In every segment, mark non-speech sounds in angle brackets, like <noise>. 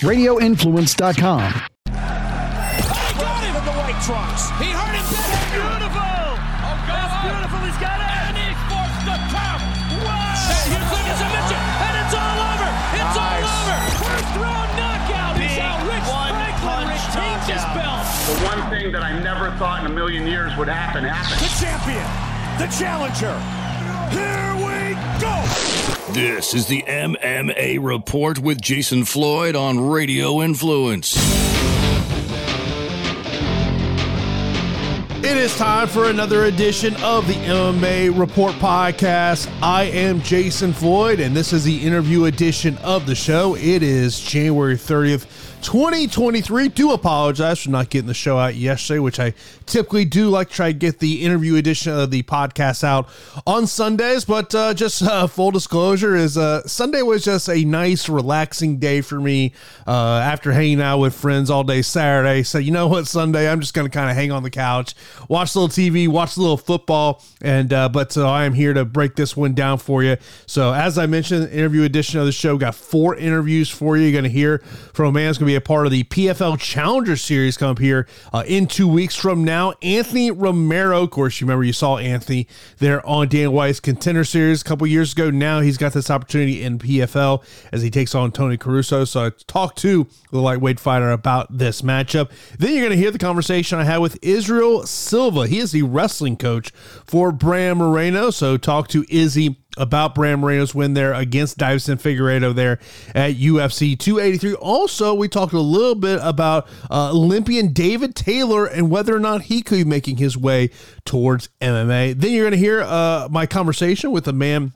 RadioInfluence.com. He got him in the white trunks. He hurt him bad. Beautiful. Oh, God. That's beautiful. He's got it. And he forced the tap. Wow. And Here's Lucas and Mitchell. And it's all over. It's all over. First round knockout. He's out. Rich Franklin retains his belt. The one thing that I never thought in a million years would happen happened. The champion. The challenger. Here we go. This is the MMA Report with Jason Floyd on Radio Influence. It is time for another edition of the MMA Report podcast. I am Jason Floyd, and this is the interview edition of the show. It is January 30th, 2023. Do apologize for not getting the show out yesterday, which I typically do like try to get the interview edition of the podcast out on Sundays. But uh, just uh, full disclosure is uh, Sunday was just a nice, relaxing day for me uh, after hanging out with friends all day Saturday. So, you know what, Sunday, I'm just going to kind of hang on the couch, watch a little TV, watch a little football. And, uh, but so I am here to break this one down for you. So, as I mentioned, interview edition of the show got four interviews for you. You're going to hear from a man who's going to be a part of the PFL Challenger Series come up here uh, in two weeks from now. Anthony Romero, of course, you remember you saw Anthony there on Dana White's Contender Series a couple years ago. Now he's got this opportunity in PFL as he takes on Tony Caruso. So I talked to the lightweight fighter about this matchup. Then you're going to hear the conversation I had with Israel Silva. He is the wrestling coach for Brandon Moreno. So talk to Izzy about Brandon Moreno's win there against Deiveson Figueiredo there at UFC 283. Also, we talked a little bit about uh, Olympian David Taylor and whether or not he could be making his way towards MMA. Then you're going to hear uh, my conversation with a man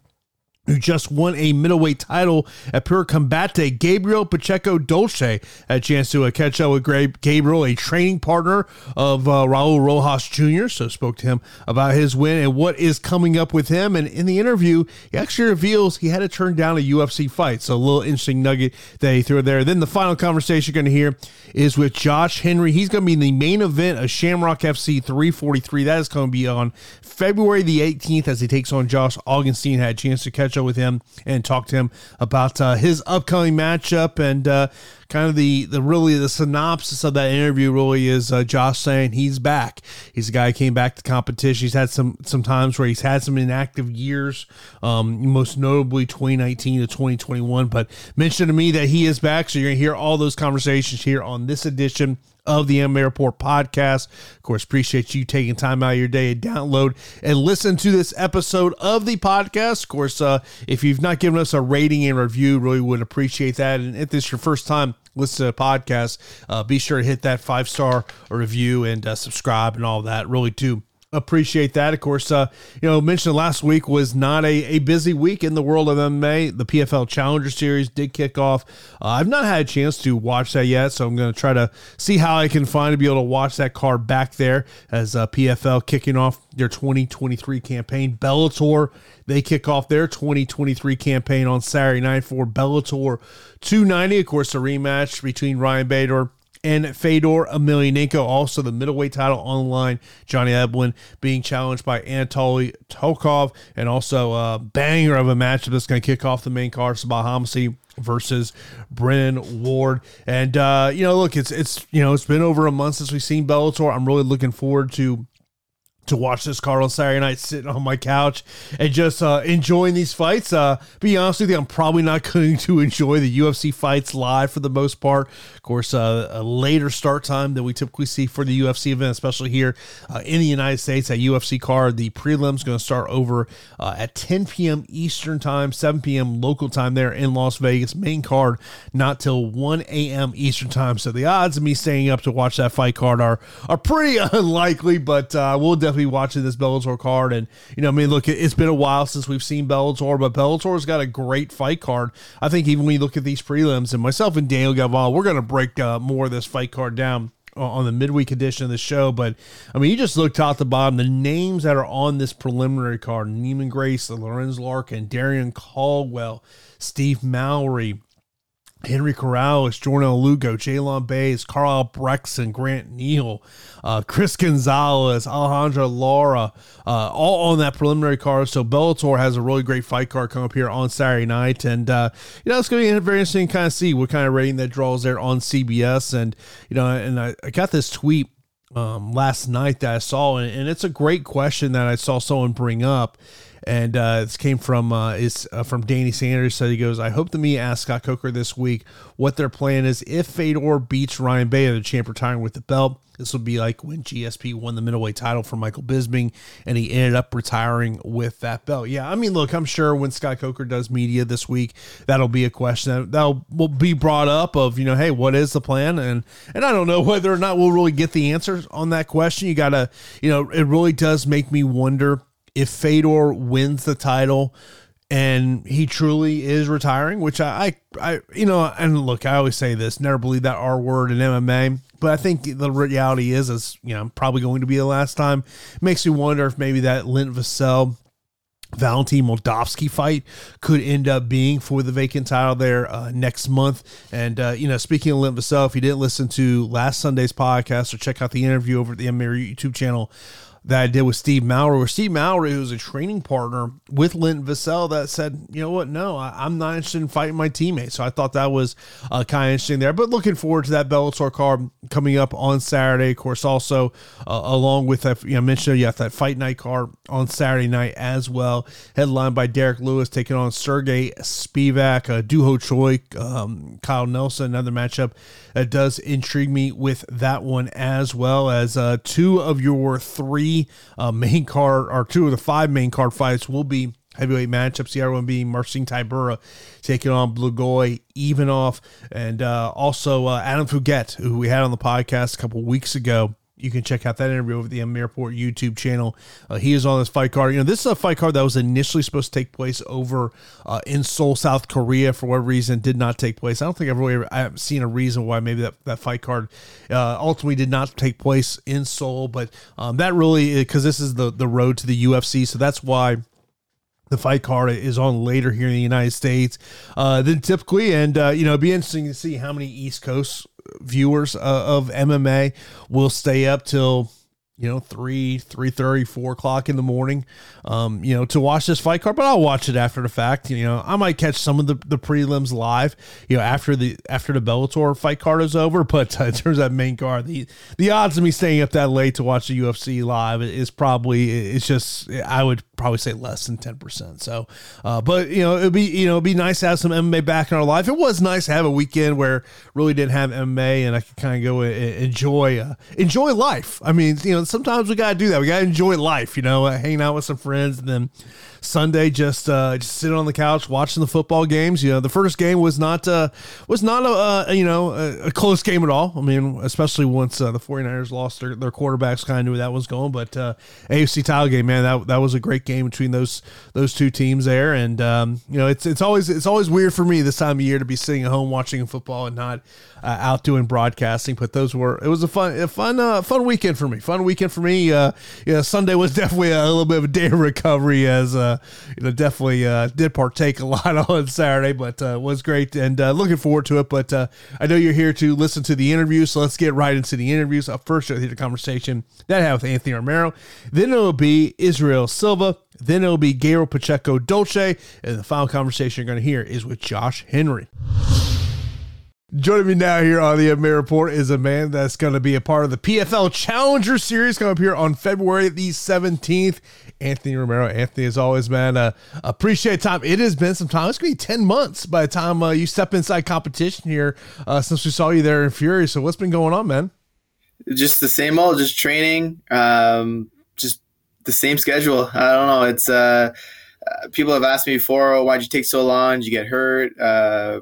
who just won a middleweight title at Pure Combate, Gabriel Pacheco Dolce. Had a chance to uh, catch up with Gabriel, a training partner of uh, Raul Rojas Jr., so spoke to him about his win and what is coming up with him. And in the interview, he actually reveals he had to turn down a UFC fight. So a little interesting nugget that he threw there. Then the final conversation you're going to hear is with Josh Henry. He's going to be in the main event of Shamrock FC 343. That is going to be on February the 18th as he takes on Josh Augenstein. Had a chance to catch up with him and talk to him about uh, his upcoming matchup and uh, kind of the the really the synopsis of that interview really is uh, Josh saying he's back. He's a guy who came back to competition. He's had some some times where he's had some inactive years, um, most notably 2019 to 2021. But mentioned to me that he is back, so you're gonna hear all those conversations here on this edition of the MMA Report podcast. Of course, appreciate you taking time out of your day to download and listen to this episode of the podcast. Of course, uh, if you've not given us a rating and review, really would appreciate that. And if this is your first time listen to the podcast, uh, be sure to hit that five star review and uh, subscribe and all that. Really do appreciate that. Of course, uh, you know, mentioned last week was not a, a busy week in the world of MMA. The PFL Challenger Series did kick off. Uh, I've not had a chance to watch that yet, so I'm going to try to see how I can find to be able to watch that card back there as uh, PFL kicking off their 2023 campaign. Bellator, they kick off their 2023 campaign on Saturday night for Bellator 290. Of course, a rematch between Ryan Bader and Fedor Emelianenko, also the middleweight title on the line. Johnny Eblen being challenged by Anatoly Tokov, and also a banger of a matchup that's going to kick off the main card. Sabah Homasi versus Brennan Ward. And uh, you know, look, it's it's you know, it's been over a month since we've seen Bellator. I'm really looking forward to to watch this card on Saturday night, sitting on my couch and just uh, enjoying these fights. Uh, be honest with you, I'm probably not <laughs> going to enjoy the UFC fights live for the most part. Of course, uh, a later start time than we typically see for the UFC event, especially here uh, in the United States. That UFC card, the prelims going to start over uh, at 10 p.m. Eastern time, 7 p.m. local time there in Las Vegas. Main card not till 1 a.m. Eastern time. So the odds of me staying up to watch that fight card are are pretty <laughs> unlikely, but uh, we'll definitely watching this Bellator card. And, you know, I mean, look, it's been a while since we've seen Bellator, but Bellator's got a great fight card. I think even when you look at these prelims, and myself and Daniel Galvan, we're going to break uh, more of this fight card down on the midweek edition of the show. But I mean, you just look top to bottom, the names that are on this preliminary card Neiman Gracie, Lorenz Larkin, Darrion Caldwell, Steve Mowry. Henry Corrales, Jordan Lugo, Jalen Bays, Carl Brexton, Grant Neal, uh, Chris Gonzalez, Alejandro Lara, uh, all on that preliminary card. So Bellator has a really great fight card coming up here on Saturday night, and uh, you know it's going to be very interesting to kind of see what kind of rating that draws there on CBS. And you know, and I, I got this tweet um, last night that I saw, and, and it's a great question that I saw someone bring up and uh, this came from uh, is uh, from Danny Sanders. So he goes, I hope the me ask Scott Coker this week what their plan is if Fedor beats Ryan Bader, the champ retiring with the belt. This would be like when GSP won the middleweight title from Michael Bisping, and he ended up retiring with that belt. Yeah, I mean, look, I'm sure when Scott Coker does media this week, that'll be a question that that'll will be brought up of you know, hey, what is the plan? And and I don't know whether or not we'll really get the answers on that question. You gotta, you know, it really does make me wonder if Fedor wins the title and he truly is retiring, which I, I, I, you know, and look, I always say this, never believe that R word in MMA, but I think the reality is, is, you know, probably going to be the last time. makes me wonder if maybe that Linton Vassell Valentin Moldavsky fight could end up being for the vacant title there uh, next month. And, uh, you know, speaking of Linton Vassell, if you didn't listen to last Sunday's podcast or check out the interview over at the MMA YouTube channel, that I did with Steve Mowry, where Steve Mowry, who's a training partner with Linton Vassell, that said, you know what, no, I, am not interested in fighting my teammates. So I thought that was uh, kind of interesting there. But looking forward to that Bellator card coming up on Saturday. Of course, also uh, along with that, you know, mentioned yeah, that fight night card on Saturday night as well, headlined by Derrick Lewis taking on Sergey Spivak, uh, Doo Ho Choi, um, Kyle Nelson, another matchup that does intrigue me with that one as well as uh, two of your three uh, main card or two of the five main card fights will be heavyweight matchups. The other one being Marcin Tybura taking on Blagoy Ivanov, and uh, also uh, Adam Fugitt, who we had on the podcast a couple weeks ago you can check out that interview over the MMA Report YouTube channel. Uh, he is on this fight card. You know, this is a fight card that was initially supposed to take place over uh, in Seoul, South Korea. For whatever reason, did not take place. I don't think I've really I haven't seen a reason why maybe that, that fight card uh, ultimately did not take place in Seoul. But um, that really because this is the the road to the UFC, so that's why the fight card is on later here in the United States uh, than typically. And, uh, you know, it'd be interesting to see how many East Coast viewers uh, of MMA will stay up till you know, three, three thirty, four o'clock in the morning, um, you know, to watch this fight card. But I'll watch it after the fact. You know, I might catch some of the, the prelims live, you know, after the after the Bellator fight card is over. <laughs> But uh, in terms of that main card, the the odds of me staying up that late to watch the UFC live is probably it's just I would probably say less than ten percent. So, uh, but you know, it'd be you know it'd be nice to have some MMA back in our life. It was nice to have a weekend where really didn't have MMA and I could kind of go enjoy uh, enjoy life. I mean, you know sometimes we gotta do that. We gotta enjoy life, you know, uh, hanging out with some friends, and then Sunday just uh, just sitting on the couch watching the football games. You know, the first game was not uh, was not a, uh, you know a, a, close game at all. I mean, especially once uh, the 49ers lost their, their quarterbacks, kind of knew that was going. But uh, AFC title game, man, that that was a great game between those those two teams there. And um, you know, it's it's always it's always weird for me this time of year to be sitting at home watching football and not uh, out doing broadcasting. But those were it was a fun a fun uh, fun weekend for me. Fun weekend for me. Uh, yeah, Sunday was <laughs> definitely a little bit of a day of recovery as uh, you know definitely uh, did partake a <laughs> lot on Saturday, but uh, was great and uh, looking forward to it. But uh, I know you're here to listen to the interview, so let's get right into the interviews. Uh, first, I'll hear the conversation that I have with Anthony Romero. Then it'll be Israel Silva. Then it'll be Gabriel Pacheco Dolce, and the final conversation you're going to hear is with Josh Henry. Joining me now here on the MMA Report is a man that's going to be a part of the PFL Challenger Series coming up here on February the 17th. Anthony Romero. Anthony, as always, man, uh, appreciate time. It has been some time. It's going to be 10 months by the time uh, you step inside competition here uh, since we saw you there in Fury. So, what's been going on, man? Just the same old, just training, um, just the same schedule. I don't know. It's uh, uh people have asked me before, oh, why'd you take so long? Did you get hurt? Uh,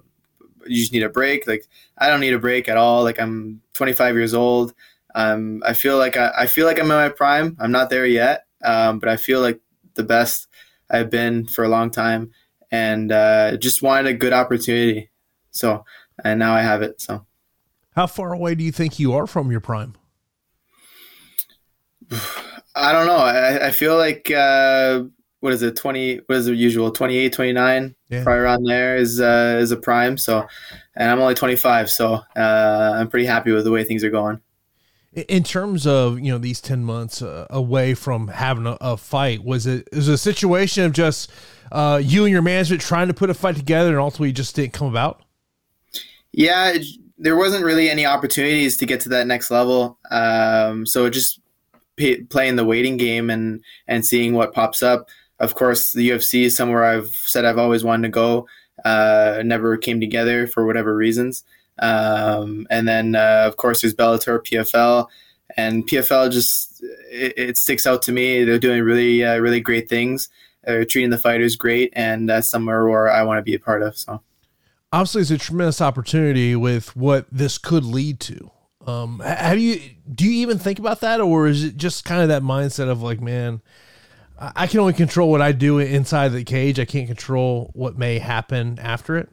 you just need a break. Like I don't need a break at all. Like I'm 25 years old. Um, I feel like I, I feel like I'm in my prime. I'm not there yet, um, but I feel like the best I've been for a long time, and uh, just wanted a good opportunity. So and now I have it. So how far away do you think you are from your prime? <sighs> I don't know. I, I feel like uh, what is it 20 what is the usual 28 29 Yeah. probably around there is uh, is a prime so and i'm only 25 so uh, i'm pretty happy with the way things are going In- terms of you know these ten months uh, away from having a, a fight, was it was it a situation of just uh, you and your management trying to put a fight together and ultimately just didn't come about? yeah it, there wasn't really any opportunities to get to that next level um, so just pay, playing the waiting game and and seeing what pops up of course the ufc is somewhere i've said i've always wanted to go uh, never came together for whatever reasons. Um, and then uh, of course there's bellator pfl and pfl just it, it sticks out to me. They're doing really uh, really great things. They're treating the fighters great and that's somewhere where i want to be a part of so. Obviously, it's a tremendous opportunity with what this could lead to. Um, have you do you even think about that, or is it just kind of that mindset of like, man, I can only control what I do inside the cage. I can't control what may happen after it.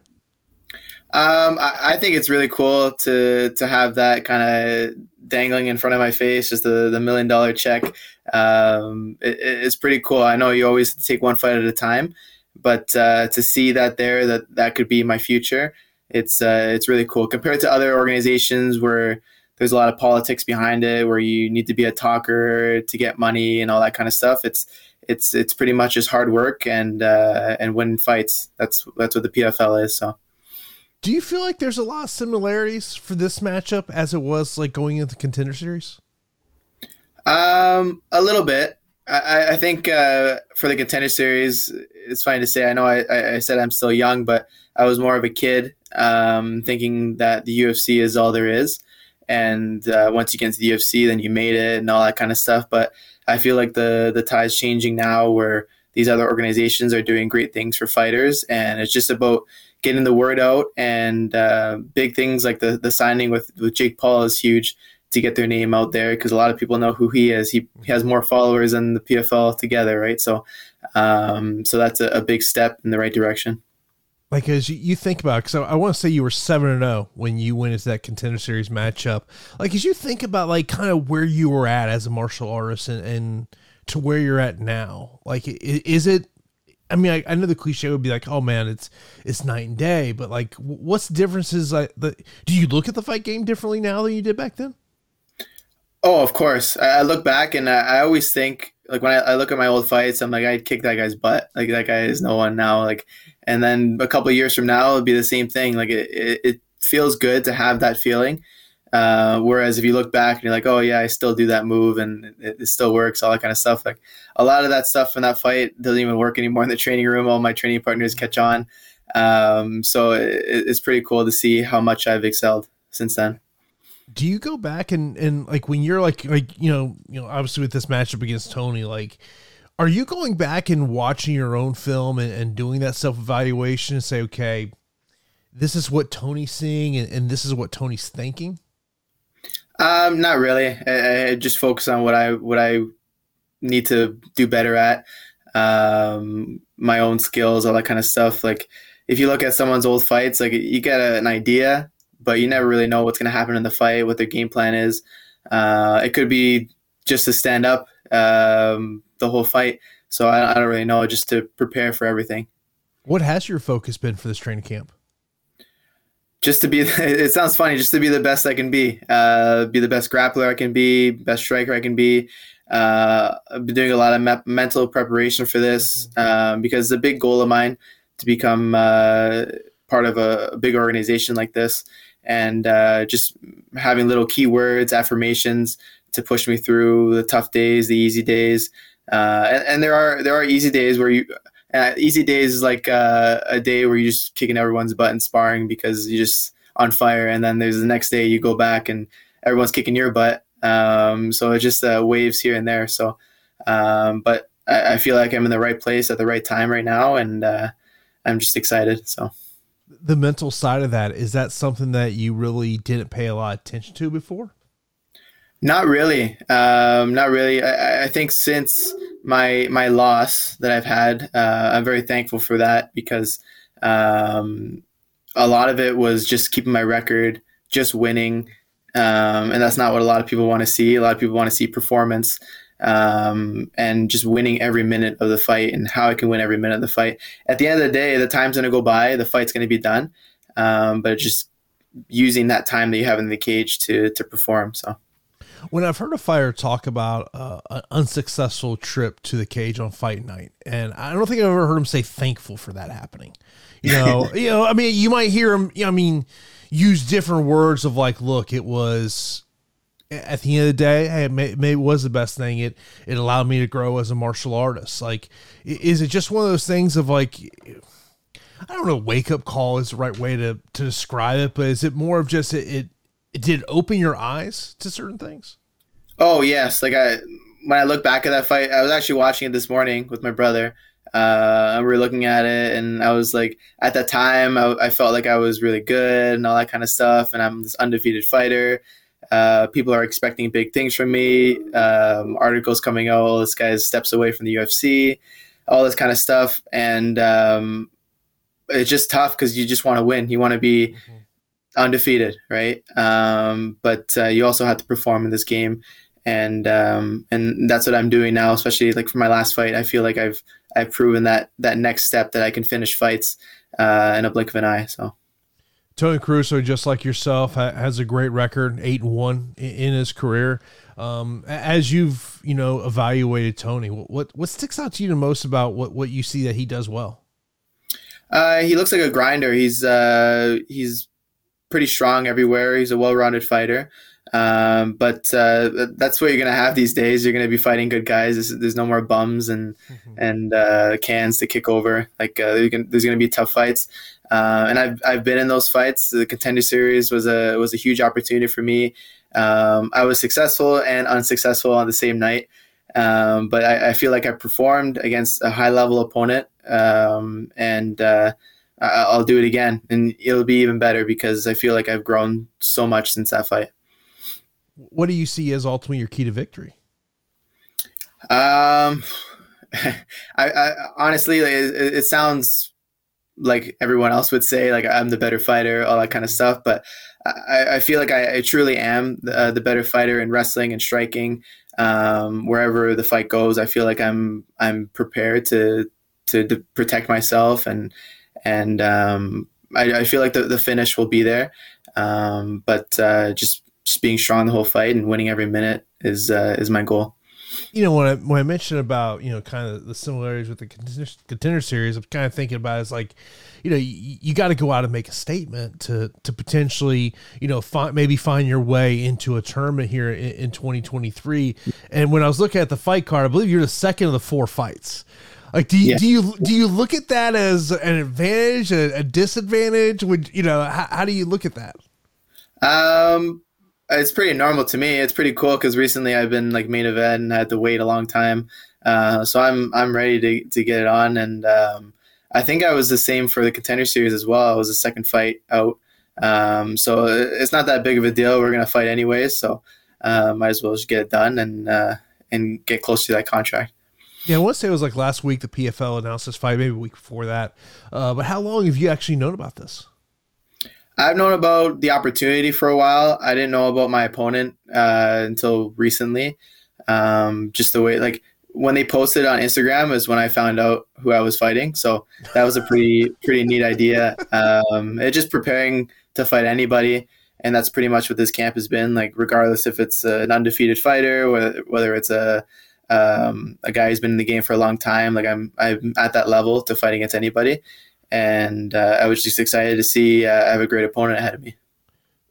Um, I, I think it's really cool to to have that kind of dangling in front of my face, just the the million dollar check. Um, it, it's pretty cool. I know you always take one fight at a time, but uh, to see that there, that that could be my future. It's uh, it's really cool compared to other organizations where there's a lot of politics behind it, where you need to be a talker to get money and all that kind of stuff. It's it's it's pretty much just hard work and uh, and win fights. That's that's what the PFL is. So. Do you feel like there's a lot of similarities for this matchup as it was like going into the contender series? Um, a little bit. I, I think uh, for the contender series, it's fine to say. I know I, I- I said I'm still young, but I was more of a kid, um, thinking that the UFC is all there is. And uh, once you get into the UFC, then you made it and all that kind of stuff. But I feel like the the tide's changing now, where these other organizations are doing great things for fighters, and it's just about getting the word out. And uh, big things like the the signing with with Jake Paul is huge to get their name out there because a lot of people know who he is. He, he has more followers than the PFL together, right? So, um, so that's a, a big step in the right direction. Like as you, you think about, because I, I want to say you were seven and zero when you went into that contender series matchup. Like as you think about, like kind of where you were at as a martial artist and, and to where you're at now, like is it? I mean, I, I know the cliche would be like, "Oh man, it's it's night and day," but like, what's the differences? Like, the, do you look at the fight game differently now than you did back then? Oh, of course. I, I look back and I, I always think like when I, I look at my old fights, I'm like, I'd kick that guy's butt. Like that guy is no one now. Like, and then a couple of years from now, it'll be the same thing. Like it, it, it feels good to have that feeling. Uh, whereas if you look back and you're like, oh yeah, I still do that move and it, it still works, all that kind of stuff. Like a lot of that stuff from that fight doesn't even work anymore in the training room. All my training partners catch on. Um, so it, it's pretty cool to see how much I've excelled since then. Do you go back and and like when you're like like you know you know obviously with this matchup against Tony like are you going back and watching your own film and, and doing that self evaluation and say okay this is what Tony's seeing and, and this is what Tony's thinking Um, not really. I, I just focus on what I what I need to do better at. Um, my own skills, all that kind of stuff. Like if you look at someone's old fights, like you get a, an idea, but you never really know what's going to happen in the fight, what their game plan is. Uh, it could be just to stand up um, the whole fight. So I, I don't really know, just to prepare for everything. what has your focus been for this training camp just to be <laughs> it sounds funny just to be the best i can be uh, be the best grappler i can be best striker i can be uh, i've been doing a lot of me- mental preparation for this um, because it's a big goal of mine to become uh, part of a, a big organization like this and uh, just having little keywords affirmations to push me through the tough days the easy days uh, and, and there are there are easy days where you uh, easy days is like uh, a day where you're just kicking everyone's butt and sparring because you're just on fire. And then there's the next day you go back and everyone's kicking your butt. Um, so it's just uh, waves here and there. So, um, but I, I feel like I'm in the right place at the right time right now, and uh, I'm just excited. So. The mental side of that is that something that you really didn't pay a lot of attention to before Not really. Um, not really. I, I think since my my loss that I've had, uh, I'm very thankful for that because um, a lot of it was just keeping my record, just winning, um, and that's not what a lot of people want to see. A lot of people want to see performance. Um, and just winning every minute of the fight and how I can win every minute of the fight. At the end of the day, the time's going to go by, the fight's going to be done, um, but just using that time that you have in the cage to to perform. So. When I've heard a fighter talk about uh, an unsuccessful trip to the cage on fight night, and I don't think I've ever heard him say thankful for that happening. You know, <laughs> you know, I mean, you might hear him. You know, I mean, use different words of like, look, it was at the end of the day, hey, maybe it was the best thing. It it allowed me to grow as a martial artist. Like, is it just one of those things of like, I don't know, wake up call is the right way to to describe it, but is it more of just it, it, it did open your eyes to certain things? Oh yes, like I when I look back at that fight, I was actually watching it this morning with my brother. Uh, we were looking at it, and I was like, at that time, I, I felt like I was really good and all that kind of stuff, and I'm this undefeated fighter uh, people are expecting big things from me. Um, articles coming out, oh, this guy steps away from the UFC, all this kind of stuff, and um, it's just tough because you just want to win. You want to be mm-hmm. undefeated, right? Um, but uh, you also have to perform in this game, and um, and that's what I'm doing now. Especially like for my last fight, I feel like I've I've proven that that next step that I can finish fights uh, in a blink of an eye. So. Tony Caruso, just like yourself, has a great record, eight and one in his career. Um, as you've you know evaluated Tony, what what sticks out to you the most about what what you see that he does well? Uh, he looks like a grinder. He's uh, he's pretty strong everywhere. He's a well-rounded fighter. Um, but uh, that's what you're gonna have these days. You're gonna be fighting good guys. There's, there's no more bums and mm-hmm. <laughs> and uh, cans to kick over. Like uh, there's gonna be tough fights. Uh, and I've, I've been in those fights. The contender series was a was a huge opportunity for me. Um, I was successful and unsuccessful on the same night, um, but I, I, feel like I performed against a high level opponent, um, and uh, I'll do it again, and it'll be even better because I feel like I've grown so much since that fight. What do you see as ultimately your key to victory? Um, <laughs> I, I honestly, it, it sounds like everyone else would say, like I'm the better fighter, all that kind of stuff. But I, I feel like I, I truly am the, uh, the, better fighter in wrestling and striking. Um, wherever the fight goes, I feel like I'm I'm prepared to to, to protect myself and and um, I, I, feel like the, the finish will be there. Um, but uh, just just being strong the whole fight and winning every minute is uh, is my goal you know when I when I mentioned about you know kind of the similarities with the contender, contender series, I'm kind of thinking about is like, you know, you, you got to go out and make a statement to to potentially you know find maybe find your way into a tournament here in, in 2023. And when I was looking at the fight card, I believe you're the second of the four fights. Like, do you, yeah. do you do you look at that as an advantage, a, a disadvantage? Would you know how, how do you look at that? Um, it's pretty normal to me. It's pretty cool because recently I've been like main event and had to wait a long time. Uh, so I'm I'm ready to, to get it on, and um, I think I was the same for the contender series as well. I was the second fight out, um, so it's not that big of a deal. We're gonna fight anyways, so uh, might as well just get it done and uh, and get close to that contract. Yeah, I want to say it was like last week the PFL announced this fight, maybe a week before that. Uh, but how long have you actually known about this? I've known about the opportunity for a while. I didn't know about my opponent uh, until recently. Um, just the way, like when they posted on Instagram, is when I found out who I was fighting. So that was a pretty <laughs> pretty neat idea. Um, it just preparing to fight anybody, and that's pretty much what this camp has been. Like regardless if it's an undefeated fighter, whether whether it's a um, a guy who's been in the game for a long time, like I'm I'm at that level to fight against anybody and uh, I was just excited to see uh, I have a great opponent ahead of me.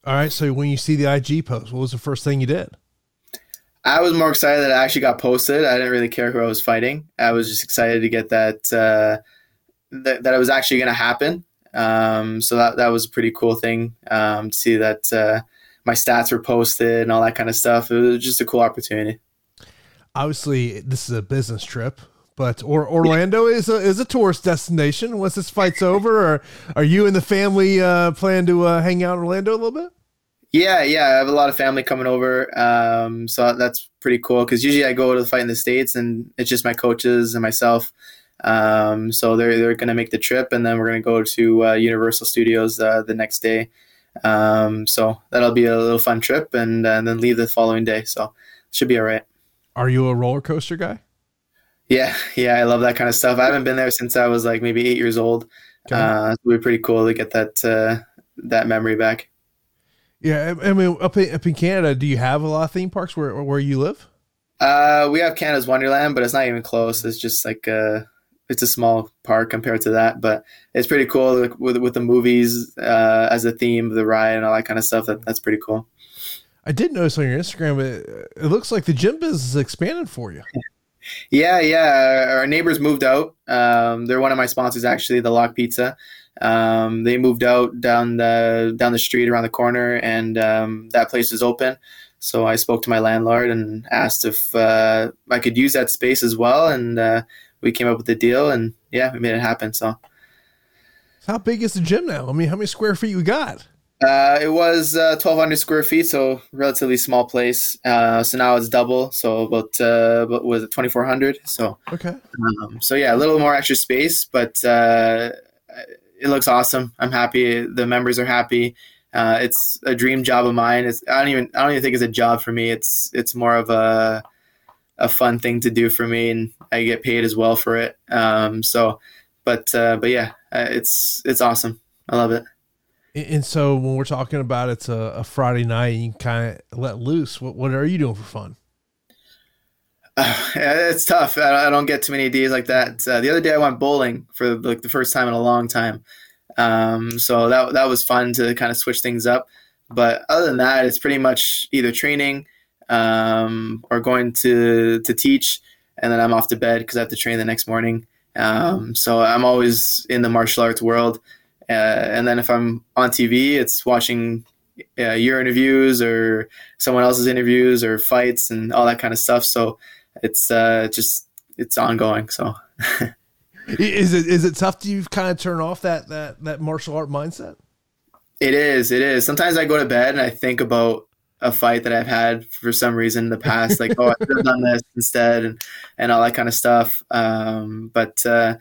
All right. So when you see the IG post, what was the first thing you did? I was more excited that I actually got posted. I didn't really care who I was fighting. I was just excited to get that uh, that, that it was actually going to happen. Um, so that that was a pretty cool thing um, to see that uh, my stats were posted and all that kind of stuff. It was just a cool opportunity. Obviously, this is a business trip. But or Orlando is a is a tourist destination. Once this fight's over, or are you and the family uh, plan to uh, hang out in Orlando a little bit? Yeah, yeah, I have a lot of family coming over, um, so that's pretty cool. Because usually I go to the fight in the states, and it's just my coaches and myself. Um, so they're they're gonna make the trip, and then we're gonna go to uh, Universal Studios uh, the next day. Um, so that'll be a little fun trip, and, and then leave the following day. So should be all right. Are you a roller coaster guy? Yeah, yeah, I love that kind of stuff. I haven't been there since I was like maybe eight years old. Okay. Uh, it would be pretty cool to get that uh, that memory back. Yeah, I mean, up in, up in Canada, do you have a lot of theme parks where where you live? Uh, we have Canada's Wonderland, but it's not even close. It's just like a, uh, it's a small park compared to that, but it's pretty cool like, with with the movies uh, as a theme, the ride, and all that kind of stuff. That that's pretty cool. I did notice on your Instagram, it, it looks like the gym business is expanded for you. <laughs> Yeah, yeah. Our neighbors moved out. Um, they're one of my sponsors, actually, the Lock Pizza. Um, they moved out down the down the street around the corner, and um, that place is open. So I spoke to my landlord and asked if uh, I could use that space as well, and uh, we came up with a deal, and yeah, we made it happen. So, how big is the gym now? I mean, how many square feet you got? Uh, it was uh, 1,200 square feet, so relatively small place. Uh, so now it's double, so about uh, was it 2,400? So okay. Um, so yeah, a little more extra space, but uh, it looks awesome. I'm happy. The members are happy. Uh, it's a dream job of mine. It's I don't even I don't even think it's a job for me. It's it's more of a a fun thing to do for me, and I get paid as well for it. Um, so, but uh, but yeah, uh, it's it's awesome. I love it. And so when we're talking about it's a, a Friday night, you kind of let loose. What what are you doing for fun? <sighs> Uh, it's tough. I, I, don't get too many days like that. Uh, the other day I went bowling for like the first time in a long time. Um, so that that was fun to kind of switch things up. But other than that, it's pretty much either training um, or going to to teach, and then I'm off to bed because I have to train the next morning. Um, so I'm always in the martial arts world. Uh, and then if I'm on TV, it's watching uh, your interviews or someone else's interviews or fights and all that kind of stuff. So it's uh, just it's ongoing. So <laughs> is it is it tough to you kind of turn off that that that martial art mindset? It is. It is. Sometimes I go to bed and I think about a fight that I've had for some reason in the past, like oh I could have done this instead and and all that kind of stuff. Um, but uh,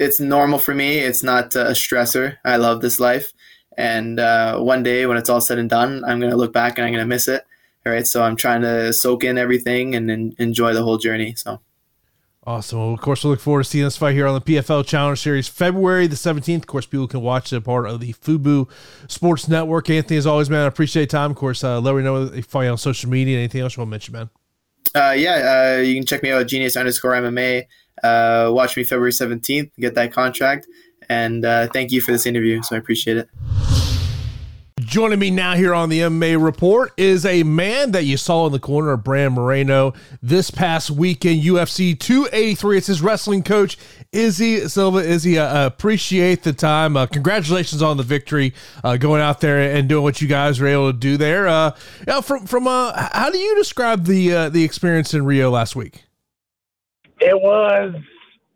it's normal for me. It's not a stressor. I love this life, and uh, one day when it's all said and done, I'm gonna look back and I'm gonna miss it. All right, so I'm trying to soak in everything and, and enjoy the whole journey. So. Awesome. Well, of course, we look forward to seeing this fight here on the PFL Challenge Series, February the 17th. Of course, people can watch it part of the Fubo Sports Network. Anthony, as always, man, I appreciate time. Of course, uh, let me know if you find on social media. Anything else you want to mention, man? Uh, yeah, uh, you can check me out at Genius underscore MMA. Uh, watch me February 17th, get that contract. And uh, thank you for this interview. So I appreciate it. Joining me now here on the MMA Report is a man that you saw in the corner of Moreno this past weekend, UFC 283. It's his wrestling coach, Izzy Silva. Izzy, uh, appreciate the time. Uh, congratulations on the victory, uh, going out there and doing what you guys were able to do there. Uh, from from uh, how do you describe the uh, the experience in Rio last week? It was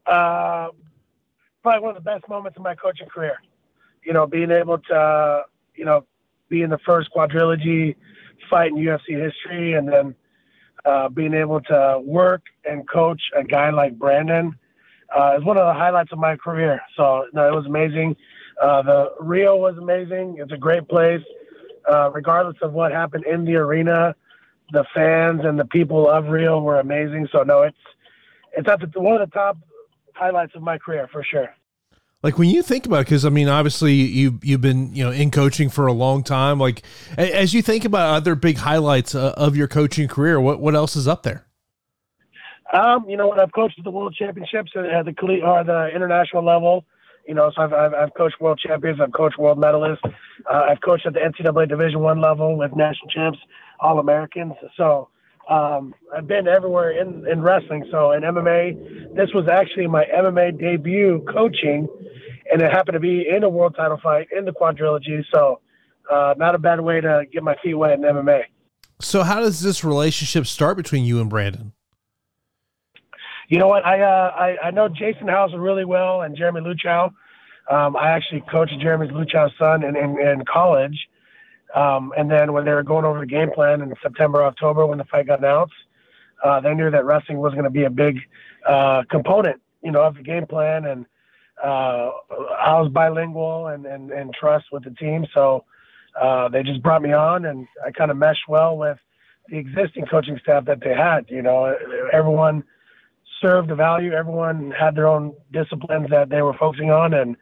uh, probably one of the best moments of my coaching career. You know, being able to, you know, be in the first quadrilogy fight in UFC history, and then uh, being able to work and coach a guy like Brandon uh, is one of the highlights of my career. So, no, it was amazing. Uh, the Rio was amazing. It's a great place. Uh, regardless of what happened in the arena, the fans and the people of Rio were amazing. So, no, it's it's at the, one of the top highlights of my career for sure. Like when you think about it, because I mean, obviously you you've been you know in coaching for a long time. Like as you think about other big highlights uh, of your coaching career, what what else is up there? Um, you know, when I've coached at the World Championships at the or the international level, you know, so I've, I've, I've coached world champions, I've coached world medalists, uh, I've coached at the NCAA Division One level with national champs, All Americans. So um, I've been everywhere in, in wrestling. So in MMA, this was actually my MMA debut coaching, and it happened to be in a world title fight in the quadrilogy. So uh, not a bad way to get my feet wet in MMA. So how does this relationship start between you and Brandon? You know what? I uh, I, I know Jason Hauser really well and Jeremy Luchow. Um, I actually coached Jeremy Luchow's son in, in, in college. Um, and then when they were going over the game plan in September, October, when the fight got announced, uh, they knew that wrestling was going to be a big uh, component, you know, of the game plan. And uh, I was bilingual and, and, and trust with the team, so uh, they just brought me on, and I kind of meshed well with the existing coaching staff that they had. You know, everyone served a value. Everyone had their own disciplines that they were focusing on, and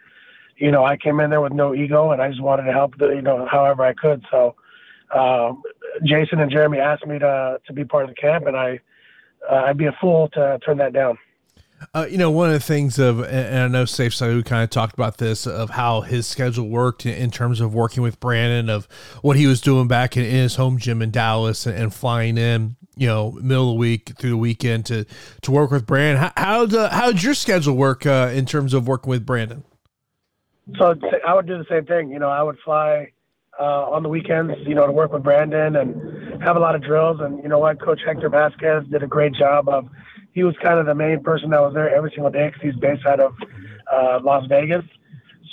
you know, I came in there with no ego, and I just wanted to help, the, you know, however I could. So, um, Jason and Jeremy asked me to to be part of the camp, and I uh, I'd be a fool to turn that down. Uh, you know, one of the things of, and I know Safe we kind of talked about this of how his schedule worked in terms of working with Brandon, of what he was doing back in, in his home gym in Dallas and, and, flying in, you know, middle of the week through the weekend to to work with Brandon. How how'd, uh, how'd your schedule work uh, in terms of working with Brandon? So I would do the same thing. You know, I would fly uh, on the weekends, you know, to work with Brandon and have a lot of drills. And you know what, Coach Hector Vasquez did a great job of he was kind of the main person that was there every single day because he's based out of uh, Las Vegas.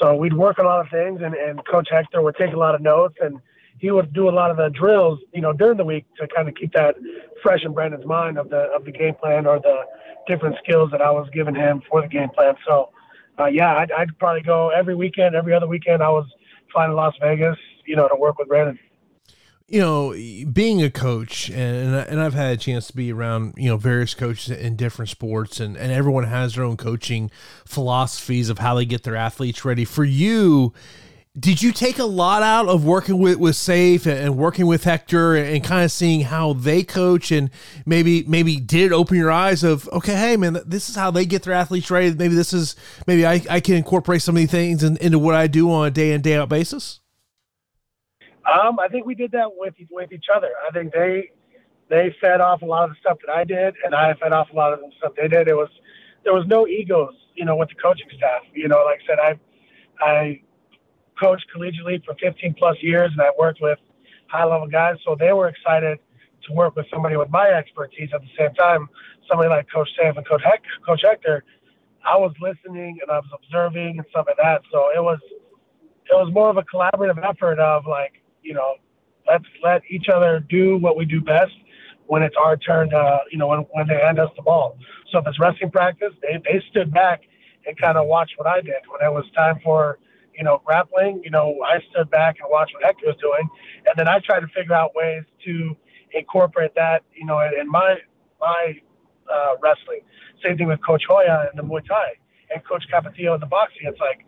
So we'd work a lot of things, and, and Coach Hector would take a lot of notes, and he would do a lot of the drills, you know, during the week to kind of keep that fresh in Brandon's mind of the of the game plan or the different skills that I was giving him for the game plan. So, uh, yeah, I'd, I'd probably go every weekend, every other weekend. I was flying to Las Vegas, you know, to work with Brandon you know, being a coach, and and I've had a chance to be around, you know, various coaches in different sports, and and everyone has their own coaching philosophies of how they get their athletes ready. For you, did you take a lot out of working with with Safe and working with Hector and kind of seeing how they coach, and maybe maybe did open your eyes of okay, hey man, this is how they get their athletes ready. Maybe this is maybe I, I can incorporate some of these things in, into what I do on a day in day out basis. Um, I think we did that with with each other. I think they they fed off a lot of the stuff that I did, and I fed off a lot of the stuff they did. It was there was no egos, you know, with the coaching staff. You know, like I said, I I coached collegiately for 15 plus years, and I worked with high level guys, so they were excited to work with somebody with my expertise. At the same time, somebody like Coach Sam and Coach, Heck, Coach Hector, I was listening and I was observing and stuff like that. So it was it was more of a collaborative effort of like you know, let's let each other do what we do best when it's our turn to, you know, when, when they hand us the ball. So if it's wrestling practice, they, they stood back and kind of watched what I did. When it was time for, you know, grappling, you know, I stood back and watched what Hector was doing. And then I tried to figure out ways to incorporate that, you know, in, my, my uh, wrestling. Same thing with Coach Hoya and the Muay Thai and Coach Capetillo in the boxing. It's like,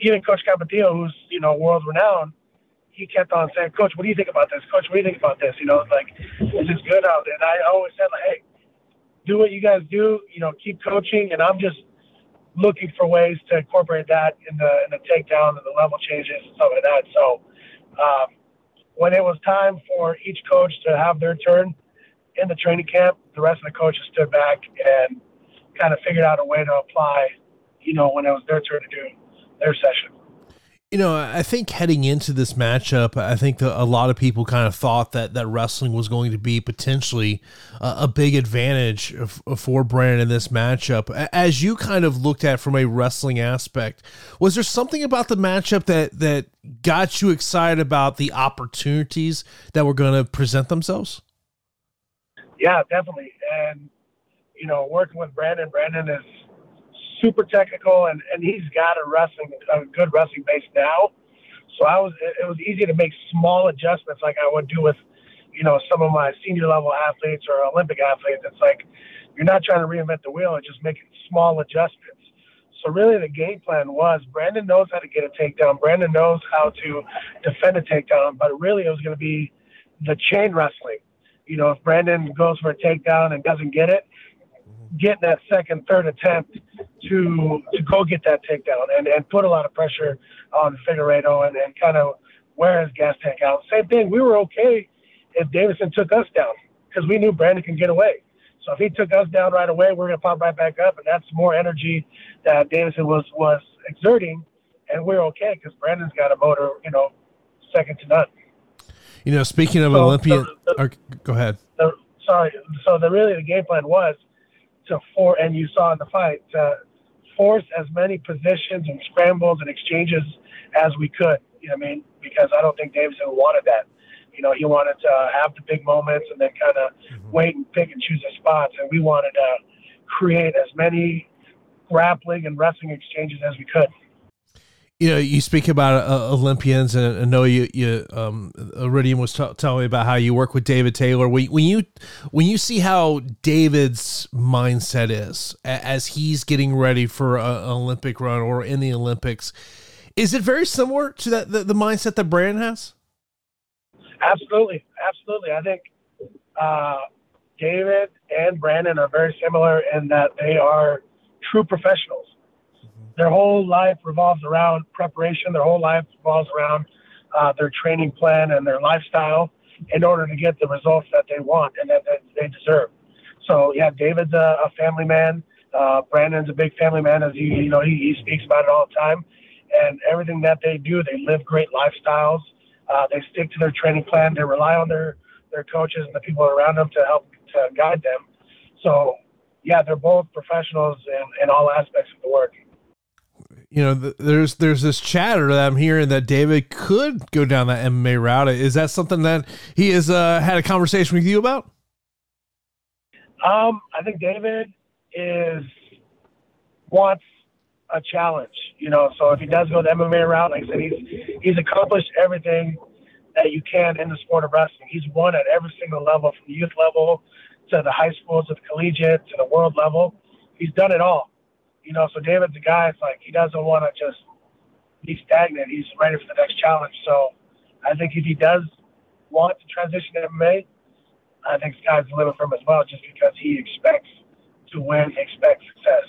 even Coach Capetillo, who's, you know, world renowned, he kept on saying, Coach, what do you think about this? Coach, what do you think about this? You know, like, this is good out there. And I always said, like, hey, do what you guys do, you know, keep coaching. And I'm just looking for ways to incorporate that in the, in the takedown and the level changes and stuff like that. So, um, when it was time for each coach to have their turn in the training camp, the rest of the coaches stood back and kind of figured out a way to apply, you know, when it was their turn to do their session. You know, I think heading into this matchup, I think a lot of people kind of thought that that wrestling was going to be potentially a, a big advantage for Brandon in this matchup. As you kind of looked at from a wrestling aspect, was there something about the matchup that that got you excited about the opportunities that were going to present themselves? Yeah, definitely. And you know, working with Brandon, Brandon is super technical, and, and he's got a wrestling a good wrestling base now. So I was it was easy to make small adjustments like I would do with you know some of my senior level athletes or Olympic athletes. It's like you're not trying to reinvent the wheel; it's just making small adjustments. So really, the game plan was Brandon knows how to get a takedown. Brandon knows how to defend a takedown, but really it was going to be the chain wrestling. You know, if Brandon goes for a takedown and doesn't get it, getting that second, third attempt to to go get that takedown and, and put a lot of pressure on Figueiredo and, and kind of wear his gas tank out. Same thing, we were okay if Deiveson took us down because we knew Brandon can get away. So if he took us down right away, we're going to pop right back up, and that's more energy that Deiveson was was exerting, and we're okay because Brandon's got a motor, you know, second to none. You know, speaking of so, Olympian, the, the, go ahead. The, sorry. So the really the game plan was to for and you saw in the fight to force as many positions and scrambles and exchanges as we could. You know what I mean? Because I don't think Deiveson wanted that. You know, he wanted to have the big moments and then kind of mm-hmm. wait and pick and choose the spots. And we wanted to create as many grappling and wrestling exchanges as we could. You know, you speak about uh, Olympians, and I know you, you um, Iridium was t- telling me about how you work with David Taylor. When, when you when you see how David's mindset is as he's getting ready for a, an Olympic run or in the Olympics, is it very similar to that the, the mindset that Brandon has? Absolutely, absolutely. I think uh, David and Brandon are very similar in that they are true professionals their whole life revolves around preparation. Their whole life revolves around uh, their training plan and their lifestyle in order to get the results that they want and that, that they deserve. So yeah, David's a, a family man. Uh, Brandon's a big family man, as he you know he, he speaks about it all the time. And everything that they do, they live great lifestyles. Uh, they stick to their training plan. They rely on their their coaches and the people around them to help to guide them. So yeah, they're both professionals in, in all aspects of the work you know, there's there's this chatter that I'm hearing that David could go down that MMA route. Is that something that he has uh, had a conversation with you about? Um, I think David is wants a challenge. You know, so if he does go the MMA route, like I said, he's he's accomplished everything that you can in the sport of wrestling. He's won at every single level, from the youth level to the high school to the collegiate to the world level. He's done it all. You know, so David's a guy. It's like he doesn't want to just be stagnant. He's ready for the next challenge. So I think if he does want to transition to MMA, I think sky's the limit for him as well, just because he expects to win, expects success.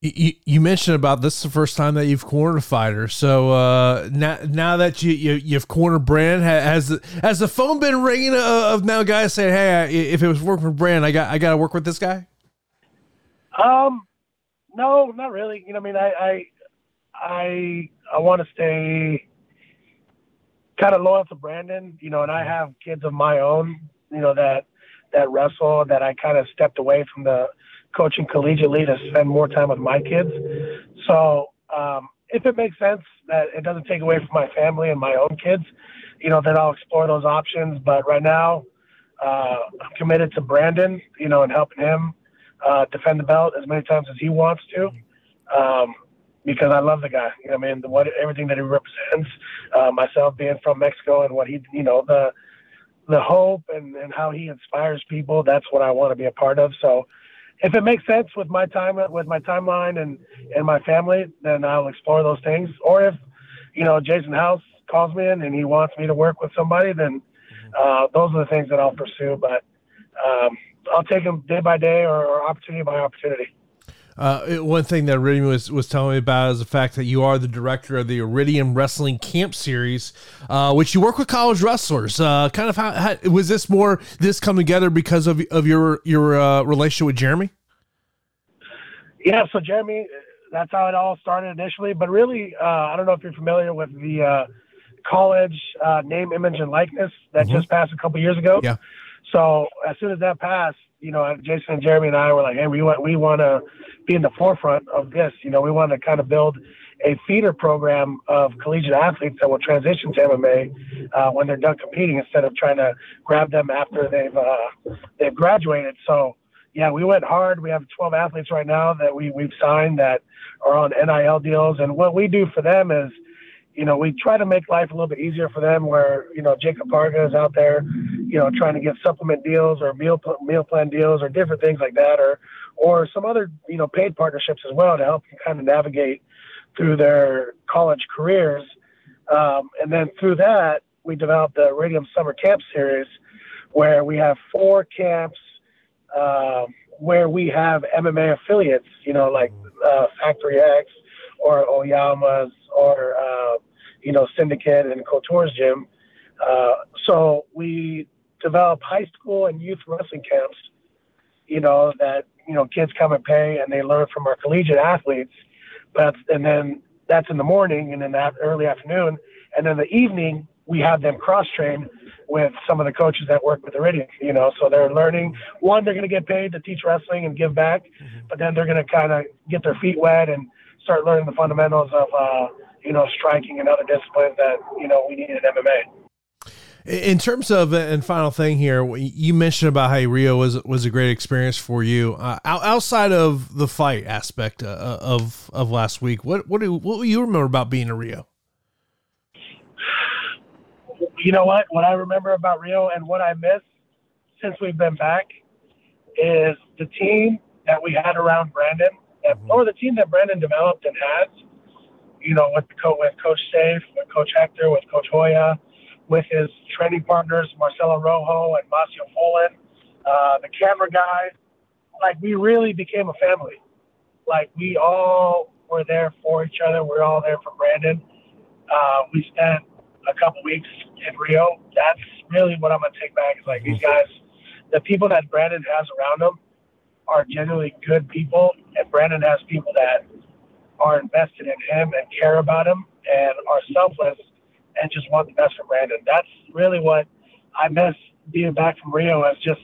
You, you mentioned about this is the first time that you've cornered a fighter. So uh, now now that you, you you've cornered Brand, has the, has the phone been ringing of now guys saying, "Hey, if it was working for Brand, I got I got to work with this guy." Um, no, not really. You know, I mean, I I I, I want to stay kind of loyal to Brandon. You know, and I have kids of my own. You know that that wrestle that I kind of stepped away from the coaching collegiately to spend more time with my kids. So um, if it makes sense that it doesn't take away from my family and my own kids, you know, then I'll explore those options. But right now, uh, I'm committed to Brandon, you know, and helping him uh, defend the belt as many times as he wants to. Um, because I love the guy. I mean, the, what everything that he represents. Uh, myself being from Mexico and what he, you know, the the hope and and how he inspires people. That's what I want to be a part of. So, if it makes sense with my time with my timeline and and my family, then I'll explore those things. Or if you know Jason House calls me in and he wants me to work with somebody, then uh, those are the things that I'll pursue. But um, I'll take them day by day or, or opportunity by opportunity. Uh, one thing that Iridium was, was telling me about is the fact that you are the director of the Iridium Wrestling Camp Series, uh, which you work with college wrestlers. Uh, kind of how, how, was this more this come together because of of your your uh, relationship with Jeremy? Yeah, so Jeremy, that's how it all started initially. But really, uh, I don't know if you're familiar with the uh, college name, image, and likeness that mm-hmm. just passed a couple years ago. Yeah. So as soon as that passed, you know, Jason and Jeremy and I were like, hey, we want we want to be in the forefront of this. You know, we want to kind of build a feeder program of collegiate athletes that will transition to MMA uh, when they're done competing instead of trying to grab them after they've uh, they've graduated. So yeah, we went hard. We have 12 athletes right now that we we've signed that are on NIL deals, and what we do for them is you know, we try to make life a little bit easier for them where, you know, Jacob Parga is out there, you know, trying to get supplement deals or meal, meal plan deals or different things like that, or, or some other, you know, paid partnerships as well to help them kind of navigate through their college careers. Um, and then through that, we developed the Iridium Summer Camp Series where we have four camps uh, where we have MMA affiliates, you know, like uh, Factory X or Oyama's or uh, you know Syndicate and Couture's gym. Uh, so we develop high school and youth wrestling camps. You know that you know kids come and pay and they learn from our collegiate athletes. But and then that's in the morning and then that early afternoon, and then the evening we have them cross train with some of the coaches that work with the Iridium, you know, so they're learning. One, they're going to get paid to teach wrestling and give back, mm-hmm. but then they're going to kind of get their feet wet and start learning the fundamentals of uh, you know striking and other disciplines that you know we need in MMA. In terms of and final thing here, you mentioned about how Rio was was a great experience for you. Uh, outside of the fight aspect uh, of of last week, what what do what do you remember about being in Rio? You know what? What I remember about Rio and what I miss since we've been back is the team that we had around Brandon, mm-hmm. or the team that Brandon developed and has. You know, with the co- with Coach Safe, with Coach Hector, with Coach Hoya, with his training partners Marcelo Rojo and Macio Folin, uh, the camera guy. Like we really became a family. Like we all were there for each other. We're all there for Brandon. Uh, we spent a couple weeks in Rio. That's really what I'm gonna take back. Is like these mm-hmm. guys the people that Brandon has around him are genuinely good people, and Brandon has people that are invested in him and care about him and are selfless and just want the best for Brandon. That's really what I miss being back from Rio is just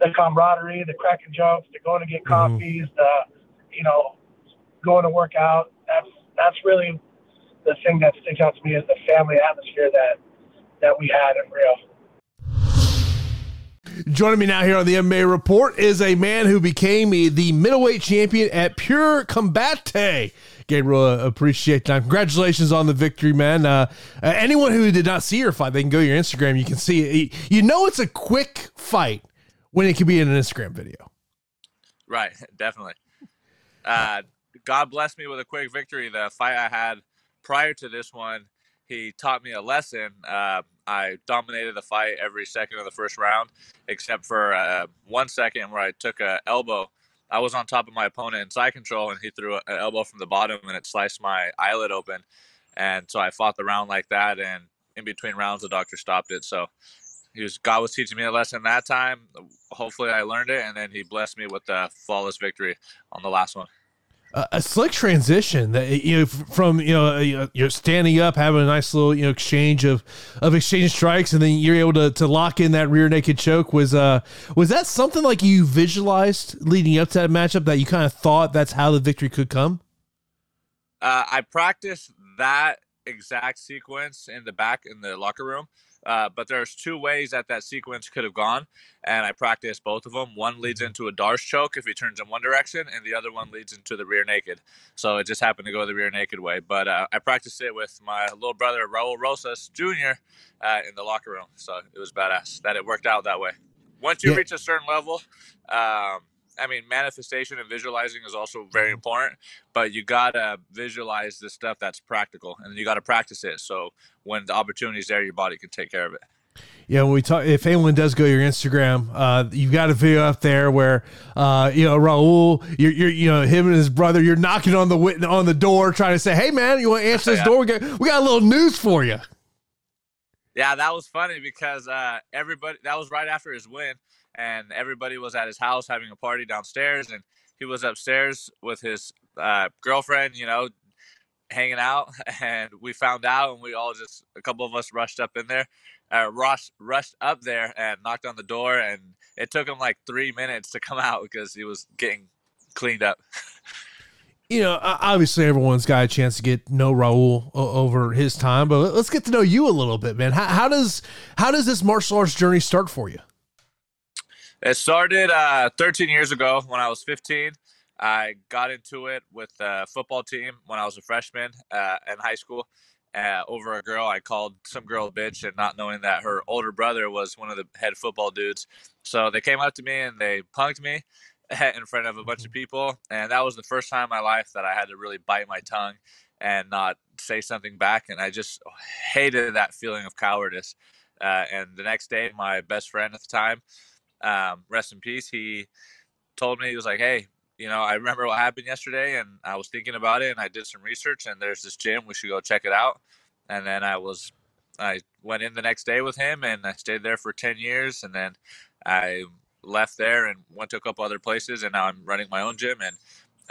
the camaraderie, the cracking jokes, the going to get mm-hmm. coffees, the you know going to work out. That's that's really the thing that sticks out to me is the family atmosphere that that we had in Rio. Joining me now here on the MMA Report is a man who became the middleweight champion at Pure Combate. Gabriel, uh, appreciate that. Congratulations on the victory, man. Uh, anyone who did not see your fight, they can go to your Instagram. You can see it. You know it's a quick fight when it can be in an Instagram video. Right, <laughs> definitely. Uh, God bless me with a quick victory. The fight I had prior to this one, he taught me a lesson. Uh, I dominated the fight every second of the first round, except for uh, one second where I took a elbow. I was on top of my opponent in side control, and he threw an elbow from the bottom, and it sliced my eyelid open. And so I fought the round like that, and in between rounds, the doctor stopped it. So he was God was teaching me a lesson that time. Hopefully, I learned it, and then he blessed me with the flawless victory on the last one uh, a slick transition that you know from you know you're standing up having a nice little you know exchange of of exchange strikes and then you're able to, to lock in that rear naked choke. Was uh was that something like you visualized leading up to that matchup that you kind of thought that's how the victory could come? Uh, i practiced that exact sequence in the back in the locker room uh, but there's two ways that that sequence could have gone, and I practiced both of them. One leads into a Darce choke if he turns in one direction, and the other one leads into the rear naked. So it just happened to go the rear naked way. But uh, I practiced it with my little brother Raul Rosas Jr. Uh, in the locker room, so it was badass that it worked out that way. Once you yeah. reach a certain level, um, I mean, manifestation and visualizing is also very mm-hmm. important, but you gotta visualize the stuff that's practical, and you gotta practice it. So when the opportunity is there, your body can take care of it. Yeah, when we talk, if anyone does go to your Instagram, uh, you've got a video up there where, uh, you know, Raul, you're, you're, you know, him and his brother, you're knocking on the on the door, trying to say, "Hey, man, you want to answer this <laughs> yeah. door? We got, we got a little news for you." Yeah, that was funny because uh, everybody that was right after his win and everybody was at his house having a party downstairs, and he was upstairs with his uh, girlfriend, you know, hanging out, <laughs> and we found out, and we all just a couple of us rushed up in there, uh, rushed rushed up there and knocked on the door, and it took him like three minutes to come <laughs> out because he was getting cleaned up. you know, obviously everyone's got a chance to get know Raul over his time, but let's get to know you a little bit, man. How, how does how does this martial arts journey start for you? It started uh, 13 years ago when I was 15. I got into it with a football team when I was a freshman uh, in high school. Uh, over a girl, I called some girl a bitch, and not knowing that her older brother was one of the head football dudes. So they came up to me and they punked me <laughs> in front of a bunch of people, and that was the first time in my life that I had to really bite my tongue and not say something back. And I just hated that feeling of cowardice. Uh, and the next day, my best friend at the time um, rest in peace, he told me he was like, "Hey, you know, I remember what happened yesterday, and I was thinking about it, and I did some research, and there's this gym. We should go check it out." And then I was, I went in the next day with him, and I stayed there for ten years, and then I left there and went to a couple other places, and now I'm running my own gym and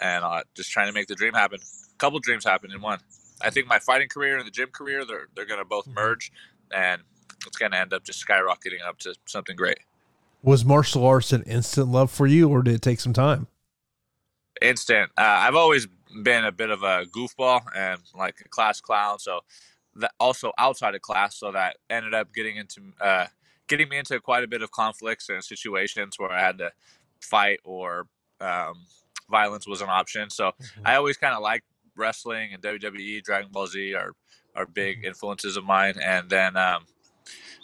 and uh, just trying to make the dream happen. A couple dreams happen in one. I think my fighting career and the gym career they're they're gonna both mm-hmm. merge, and it's gonna end up just skyrocketing up to something great. Was martial arts an instant love for you, or did it take some time? Instant. Uh, I've always been a bit of a goofball and like a class clown, so that also outside of class. So that ended up getting into uh, getting me into quite a bit of conflicts and situations where I had to fight or um, violence was an option. So mm-hmm. I always kind of liked wrestling and WWE, Dragon Ball Z are are big mm-hmm. influences of mine. And then um,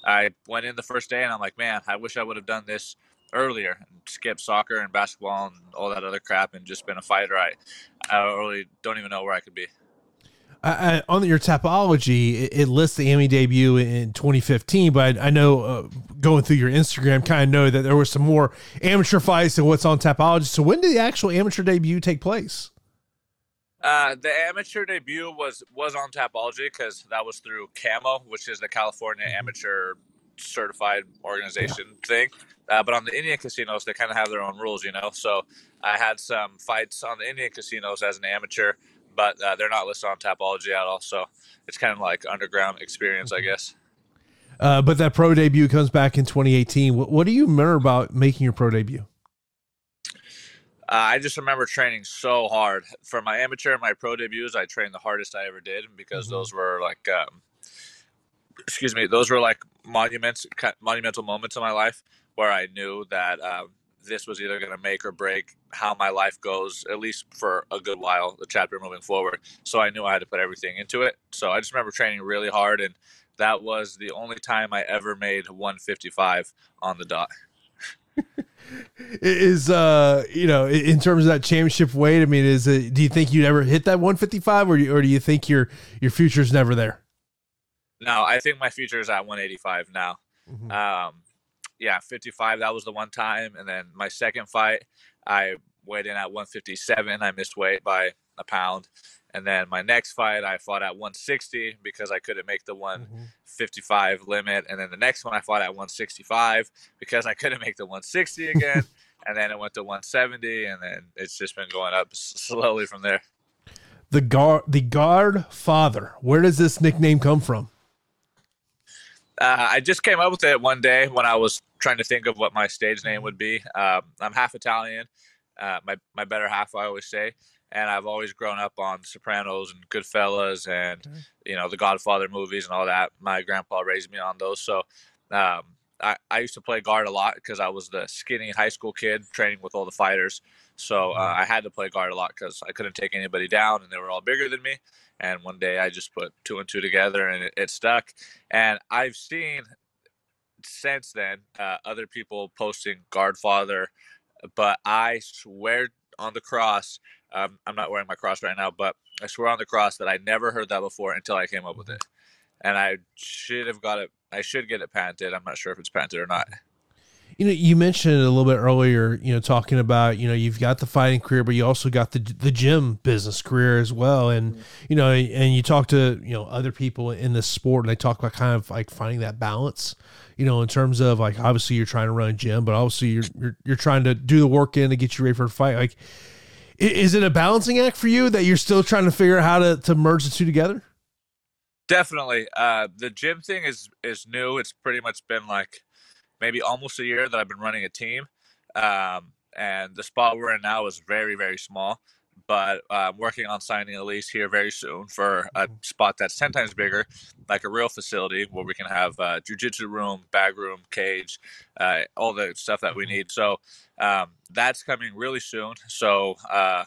I went in the first day and I'm like, man, I wish I would have done this earlier and skipped soccer and basketball and all that other crap and just been a fighter. I, I really don't even know where I could be. On your Tapology, it, it, lists the Emmy debut in 2015, but I, I know uh, going through your Instagram, kind of know that there were some more amateur fights than what's on Tapology. So when did the actual amateur debut take place? Uh, the amateur debut was was on Tapology because that was through CAMO, which is the California mm-hmm. Amateur Certified Organization thing. Uh, but on the Indian casinos, they kind of have their own rules, you know. So I had some fights on the Indian casinos as an amateur but uh, they're not listed on Tapology at all. So it's kind of like underground experience, I guess. Uh, but that pro debut comes back in 2018. What, what do you remember about making your pro debut? Uh, I just remember training so hard for my amateur and my pro debuts. I trained the hardest I ever did because mm-hmm. those were like, um, excuse me, those were like monuments, monumental moments in my life where I knew that um, this was either going to make or break how my life goes, at least for a good while, the chapter moving forward. So I knew I had to put everything into it. So I just remember training really hard, and that was the only time I ever made 155 on the dot. Is uh you know in terms of that championship weight i mean is it do you think you'd ever hit that 155 or do you, or do you think your your future's never there no i think my future is at 185 now mm-hmm. um yeah, 55. That was the one time. And then my second fight, I weighed in at 157. I missed weight by a pound. And then my next fight, I fought at 160 because I couldn't make the 155 mm-hmm. limit. And then the next one, I fought at 165 because I couldn't make the 160 <laughs> again. and then it went to 170, and then it's just been going up slowly from there. The guard, the guard father. Where does this nickname come from? Uh, I just came up with it one day when I was trying to think of what my stage name would be. Um, I'm half Italian, uh, my my better half, I always say, and I've always grown up on Sopranos and Goodfellas and okay. you know the Godfather movies and all that. My grandpa raised me on those, so um, I I used to play guard a lot because I was the skinny high school kid training with all the fighters. So uh, mm-hmm. I had to play guard a lot because I couldn't take anybody down, and they were all bigger than me. And one day I just put two and two together and it, it stuck. And I've seen since then uh, other people posting Guardfather, but I swear on the cross, um, I'm not wearing my cross right now, but I swear on the cross that I never heard that before until I came up with it. And I should have got it. I should get it patented. I'm not sure if it's patented or not. You know, you mentioned it a little bit earlier. You know, talking about you know you've got the fighting career, but you also got the the gym business career as well. And mm-hmm. you know, and you talk to you know other people in this sport, and they talk about kind of like finding that balance. You know, in terms of like obviously you're trying to run a gym, but obviously you're you're, you're trying to do the work in to get you ready for a fight. Like, is it a balancing act for you that you're still trying to figure out how to to merge the two together? Definitely. Uh, the gym thing is is new. It's pretty much been like maybe almost a year that I've been running a team. Um, and the spot we're in now is very, very small. But uh, I'm working on signing a lease here very soon for a mm-hmm. spot that's 10 times bigger, like a real facility where we can have a jujitsu room, bag room, cage, uh, all the stuff that we mm-hmm. need. So um, that's coming really soon. So uh,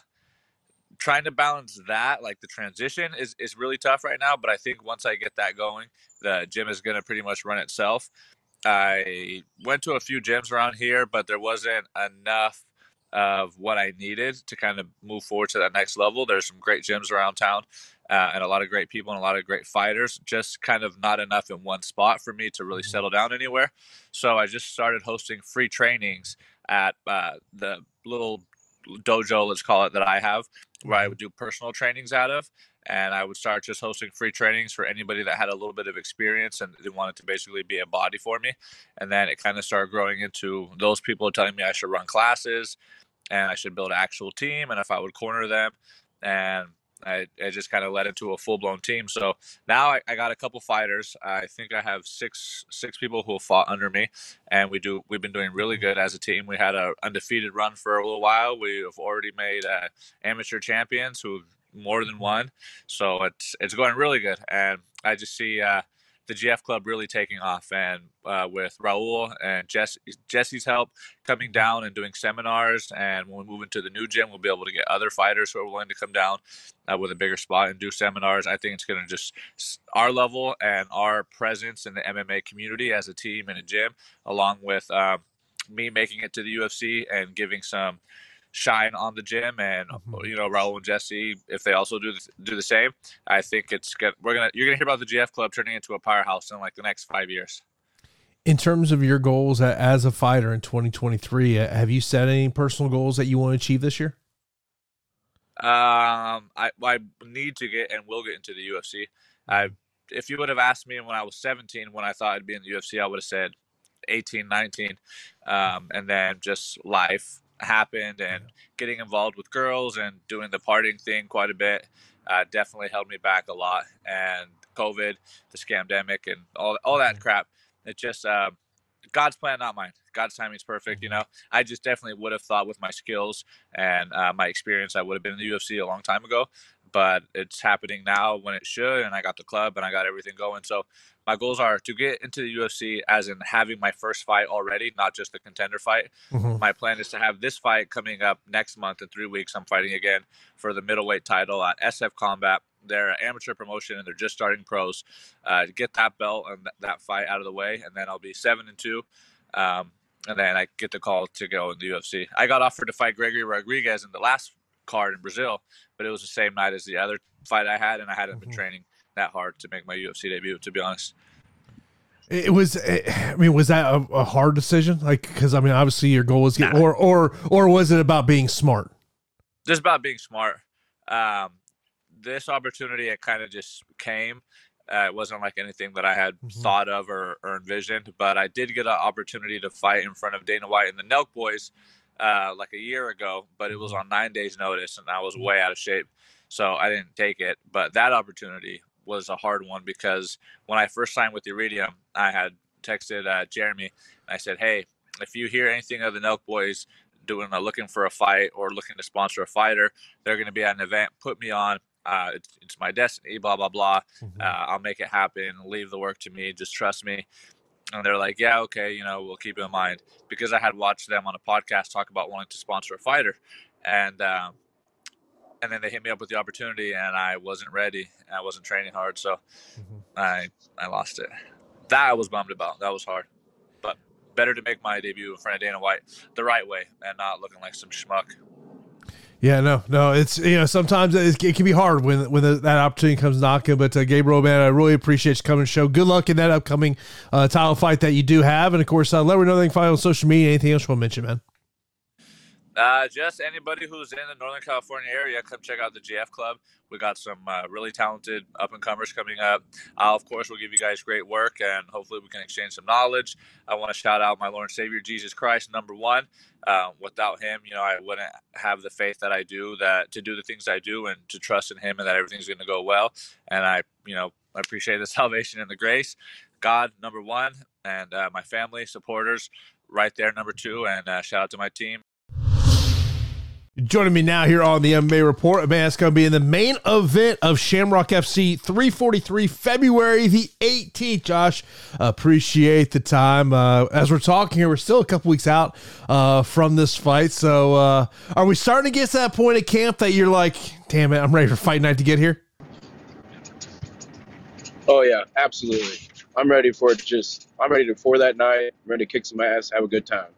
trying to balance that, like the transition, is, is really tough right now. But I think once I get that going, the gym is going to pretty much run itself. I went to a few gyms around here, but there wasn't enough of what I needed to kind of move forward to that next level. There's some great gyms around town uh, and a lot of great people and a lot of great fighters, just kind of not enough in one spot for me to really mm-hmm. settle down anywhere. So I just started hosting free trainings at uh, the little dojo, let's call it, that I have, where I mm-hmm. would do personal trainings out of and I would start just hosting free trainings for anybody that had a little bit of experience and they wanted to basically be a body for me. And then it kind of started growing into those people telling me I should run classes and I should build an actual team and if I would corner them. And I, it just kind of led into a full blown team. So now I, I, got a couple fighters. I think I have six six people who have fought under me, and we do we've been doing really good as a team. We had an undefeated run for a little while. We have already made uh, amateur champions who more than one. So it's it's going really good, and I just see uh, the GF Club really taking off, and uh, with Raul and Jesse, Jesse's help coming down and doing seminars, and when we move into the new gym, we'll be able to get other fighters who are willing to come down uh, with a bigger spot and do seminars. I think it's going to just our level and our presence in the MMA community as a team and a gym, along with um, me making it to the UFC and giving some shine on the gym and mm-hmm. you know Raul and Jesse if they also do the, do the same I think it's good we're gonna you're gonna hear about the GF club turning into a powerhouse in like the next five years. In terms of your goals as a fighter in 2023 uh, have you set any personal goals that you want to achieve this year? Um I, I need to get and will get into the UFC I if you would have asked me when I was 17 when I thought I'd be in the UFC I would have said 18 19 um, and then just life happened and getting involved with girls and doing the partying thing quite a bit uh, definitely held me back a lot. And COVID, the scamdemic, and all all that crap. It just uh, God's plan, not mine. God's timing is perfect. You know, I just definitely would have thought with my skills and uh, my experience, I would have been in the UFC a long time ago but it's happening now when it should. And I got the club and I got everything going. So my goals are to get into the UFC as in having my first fight already, not just the contender fight. Mm-hmm. My plan is to have this fight coming up next month in three weeks. I'm fighting again for the middleweight title at SF Combat. They're an amateur promotion and they're just starting pros. Uh, get that belt and th- that fight out of the way, and then I'll be seven and two. Um, and then I get the call to go in the UFC. I got offered to fight Gregory Rodrigues in the last card in Brazil, but it was the same night as the other fight I had, and I hadn't mm-hmm. been training that hard to make my UFC debut. To be honest, it was. I mean, was that a, a hard decision? Like, because I mean, obviously your goal was get, nah. or or or was it about being smart? Just about being smart. Um, this opportunity, it kind of just came. Uh, it wasn't like anything that I had mm-hmm. thought of or, or, envisioned, but I did get an opportunity to fight in front of Dana White and the Nelk Boys uh, like a year ago, but it was mm-hmm. on nine days' notice, and I was way out of shape, so I didn't take it. But that opportunity was a hard one because when I first signed with Iridium, I had texted uh, Jeremy and I said, "Hey, if you hear anything of the Nelk Boys doing a looking for a fight or looking to sponsor a fighter, they're going to be at an event. Put me on. Uh, it's, it's, my destiny. Blah blah blah. Mm-hmm. Uh, I'll make it happen. Leave the work to me. Just trust me." and they're like, yeah, okay, you know, we'll keep it in mind because I had watched them on a podcast talk about wanting to sponsor a fighter, and um, and then they hit me up with the opportunity, and I wasn't ready. I wasn't training hard, so mm-hmm. I I lost it. That I was bummed about. That was hard, but better to make my debut in front of Dana White the right way and not looking like some schmuck. Yeah, no, no. It's you know sometimes it, it can be hard when when the, that opportunity comes knocking. But uh, Gabriel, man, I really appreciate you coming to show. Good luck in that upcoming uh, title fight that you do have, and of course, uh, let me know anything find on social media. Anything else you want to mention, man? Uh, just anybody who's in the Northern California area, come check out the GF Club. We got some uh, really talented up and comers coming up. Uh, of course, we'll give you guys great work, and hopefully, we can exchange some knowledge. I want to shout out my Lord and Savior Jesus Christ, number one. Uh, without Him, you know, I wouldn't have the faith that I do that to do the things I do, and to trust in Him, and that everything's going to go well. And I, you know, I appreciate the <laughs> salvation and the grace. God, number one, and uh, my family, supporters, right there, number two. And uh, shout out to my team. Joining me now here on the MMA Report, man, it's going to be in the main event of Shamrock FC 343, February the 18th. Josh, appreciate the time. Uh, as we're talking here, we're still a couple weeks out uh, from this fight. So, uh, are we starting to get to that point at camp that you're like, damn it, I'm ready for fight night to get here? Oh, yeah, absolutely. I'm ready for it. Just, I'm ready for that night. I'm ready to kick some ass, have a good time.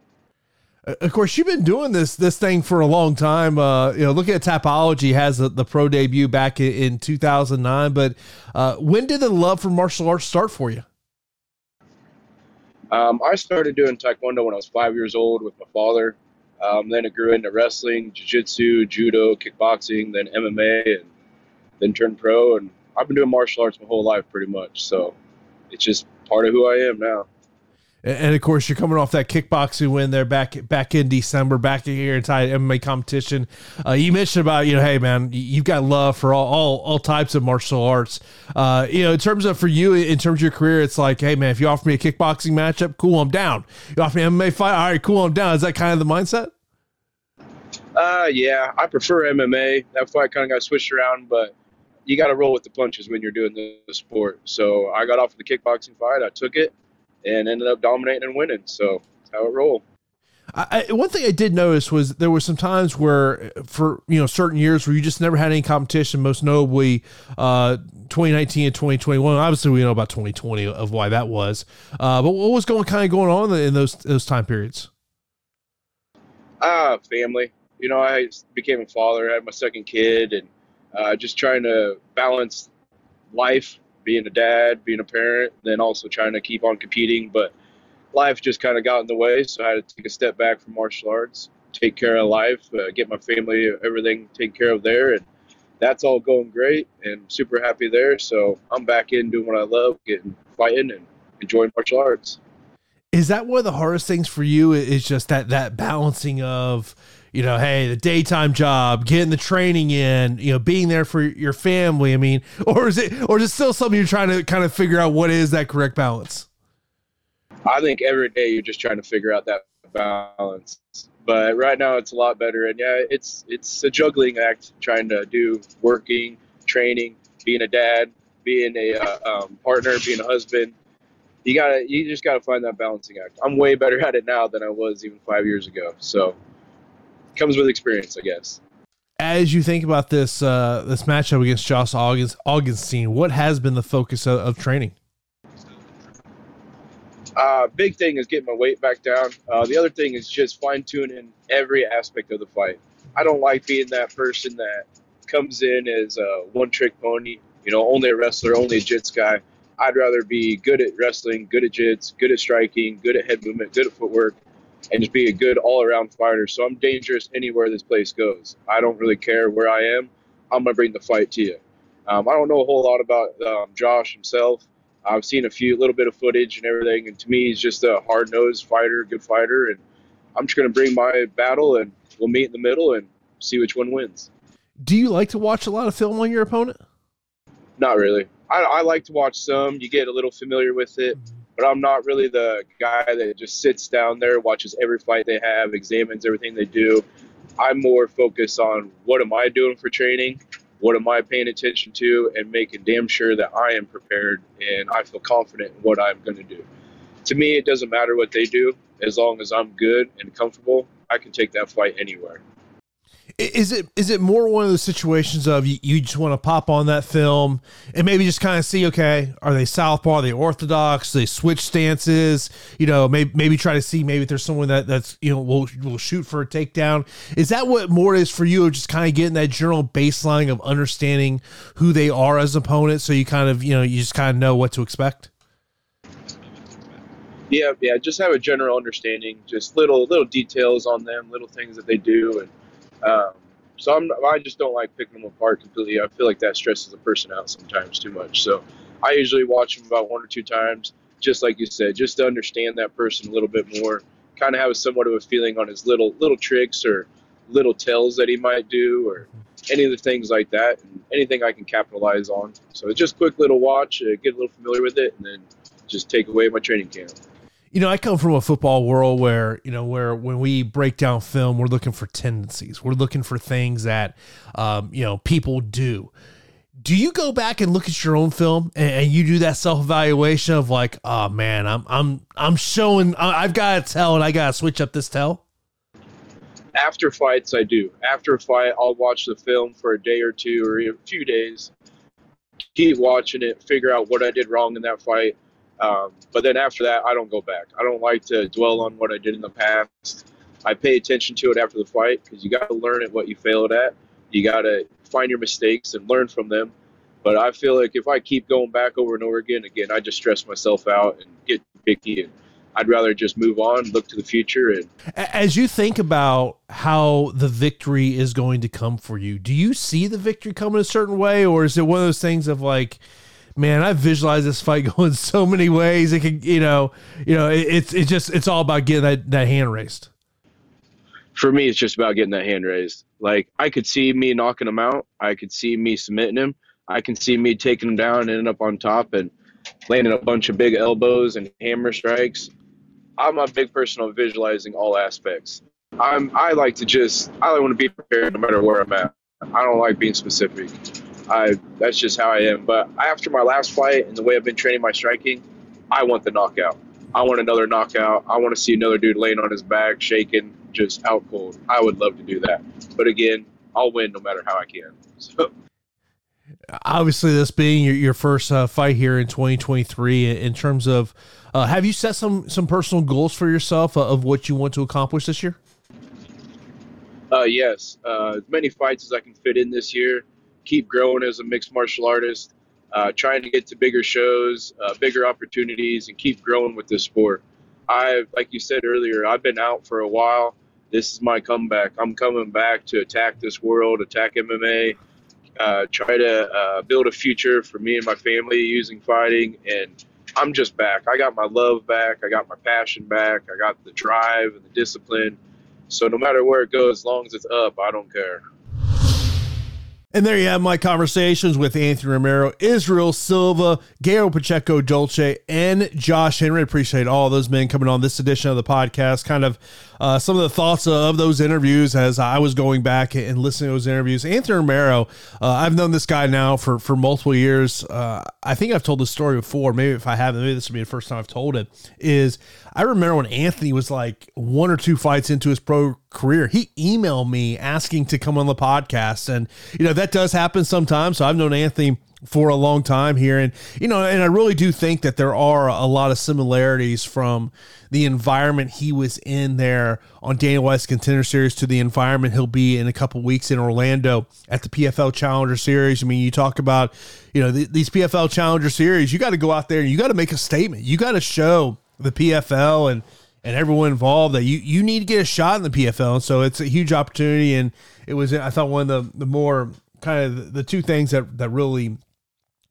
Uh, of course, you've been doing this this thing for a long time. Uh, you know, looking at Tapology has the, the pro debut back in, in 2009. But uh, when did the love for martial arts start for you? Um, I started doing Taekwondo when I was five years old with my father. Um, then it grew into wrestling, jiu-jitsu, judo, kickboxing, then MMA, and then turned pro. And I've been doing martial arts my whole life, pretty much. So it's just part of who I am now. And of course, you're coming off that kickboxing win there back back in December, back in here inside MMA competition. Uh, you mentioned about you know, hey man, you've got love for all all, all types of martial arts. Uh, you know, in terms of for you, in terms of your career, it's like, hey man, if you offer me a kickboxing matchup, cool, I'm down. You offer me MMA fight, all right, cool, I'm down. Is that kind of the mindset? Uh, yeah, I prefer MMA. That fight kind of got switched around, but you got to roll with the punches when you're doing the sport. So I got off of the kickboxing fight. I took it and ended up dominating and winning. So that's how it rolled. I, one thing I did notice was there were some times where, for you know, certain years where you just never had any competition. Most notably, uh, 2019 and 2021. Obviously, we know about 2020 of why that was. Uh, but what was going kind of going on in those those time periods? Uh, family. You know, I became a father. I had my second kid, and uh, just trying to balance life, being a dad, being a parent, then also trying to keep on competing. But life just kind of got in the way, so I had to take a step back from martial arts, take care of life, uh, get my family, everything taken care of there, and that's all going great, and super happy there. So I'm back in doing what I love, getting fighting and enjoying martial arts. Is that one of the hardest things for you? Is just that that balancing of you know, hey, the daytime job, getting the training in, you know, being there for your family. I mean, <laughs> or is it, or is it still something you're trying to kind of figure out what is that correct balance? I think every day you're just trying to figure out that balance. But right now it's a lot better, and yeah, it's it's a juggling act trying to do working, training, being a dad, being a uh, um, partner, being a husband. You gotta, you just gotta find that balancing act. I'm way better <laughs> at it now than I was even five years ago. So comes with experience, I guess. As you think about this uh, this matchup against Josh August, Augustine, what has been the focus of, of training? Uh, big thing is getting my weight back down. Uh, the other thing is just fine tuning every aspect of the fight. I don't like being that person that comes in as a one trick pony, you know, only a wrestler, only a jits guy. I'd rather be good at wrestling, good at jits, good at striking, good at head movement, good at footwork, and just be a good all around fighter. So I'm dangerous anywhere this place goes. I don't really care where I am. I'm gonna bring the fight to you. Um, I don't know a whole lot about um, Josh himself. I've seen a few little bit of footage and everything, and to me, he's just a hard nosed fighter, good fighter, and I'm just gonna bring my battle, and we'll meet in the middle and see which one wins. Do you like to watch a lot of film on your opponent? Not really. I, I like to watch some. You get a little familiar with it but I'm not really the guy that just sits down there, watches every fight they have, examines everything they do. I'm more focused on what am I doing for training, what am I paying attention to, and making damn sure that I am prepared and I feel confident in what I'm going to do. To me, it doesn't matter what they do, as long as I'm good and comfortable, I can take that fight anywhere. Is it is it more one of those situations of you, you just want to pop on that film and maybe just kind of see okay are they southpaw are they orthodox they switch stances you know maybe maybe try to see maybe if there's someone that that's you know will will shoot for a takedown. Is that what more is for you just kind of getting that general baseline of understanding who they are as opponents so you kind of you know you just kind of know what to expect? Yeah yeah just have a general understanding just little little details on them little things that they do and um, so I'm, I just don't like picking them apart completely. I feel like that stresses a person out sometimes too much. So I usually watch them about one or two times, just like you said, just to understand that person a little bit more, kind of have somewhat of a feeling on his little little tricks or little tells that he might do or any of the things like that and anything I can capitalize on. So it's just quick little watch, uh, get a little familiar with it, and then just take away my training camp you know, I come from a football world where, you know, where when we break down film, we're looking for tendencies. We're looking for things that, um, you know, people do. Do you go back and look at your own film and, and you do that self evaluation of like, oh man, I'm, I'm, I'm showing, I've got to tell and I got to switch up this tell? After fights, I do. After a fight, I'll watch the film for a day or two or a few days, keep watching it, figure out what I did wrong in that fight um, but then after that, I don't go back. I don't like to dwell on what I did in the past. I pay attention to it after the fight because you got to learn at what you failed at. You got to find your mistakes and learn from them. But I feel like if I keep going back over and over again, again, I just stress myself out and get picky. And I'd rather just move on, look to the future. And as you think about how the victory is going to come for you, do you see the victory coming a certain way, or is it one of those things of like? Man, I visualize this fight <laughs> going so many ways. It can, you know, you know, it, it's it's just it's all about getting that that hand raised. For me, it's just about getting that hand raised. Like I could see me knocking him out. I could see me submitting him. I can see me taking him down and ending up on top and landing a bunch of big elbows and hammer strikes. I'm a big person on visualizing all aspects. I'm I like to just I want to be prepared no matter where I'm at. I don't like being specific. I that's just how I am. But after my last fight and the way I've been training my striking, I want the knockout. I want another knockout. I want to see another dude laying on his back, shaking, just out cold. I would love to do that. But again, I'll win no matter how I can. <laughs> So obviously this being your, your first uh, fight here in 2023 in terms of uh, have you set some some personal goals for yourself uh, of what you want to accomplish this year uh, yes uh, as many fights as i can fit in this year keep growing as a mixed martial artist uh, trying to get to bigger shows bigger opportunities and keep growing with this sport i like you said earlier i've been out for a while this is my comeback i'm coming back to attack this world attack mma uh, try to uh, build a future for me and my family using fighting. And I'm just back. I got my love back. I got my passion back. I got the drive and the discipline. So no matter where it goes, as long as it's up, I don't care. And there you have my conversations with Anthony Romero, Israel Silva, Gael Pacheco Dolce, and Josh Henry. Appreciate all those men coming on this edition of the podcast. Kind of uh, some of the thoughts of those interviews as I was going back and listening to those interviews. Anthony Romero, uh, I've known this guy now for, for multiple years. Uh, I think I've told this story before. Maybe if I haven't, maybe this will be the first time I've told it. Is I remember when Anthony was like one or two fights into his pro career, he emailed me asking to come on the podcast. And, you know, that does happen sometimes. So I've known Anthony for a long time here. And, you know, and I really do think that there are a lot of similarities from the environment he was in there on Dana White's Contender Series to the environment he'll be in a couple weeks in Orlando at the PFL Challenger Series. I mean, you talk about, you know, these PFL Challenger Series, you got to go out there and you got to make a statement. You got to show the PFL and, and everyone involved that you, you need to get a shot in the PFL. And so it's a huge opportunity. And it was, I thought, one of the, the more kind of the two things that, that really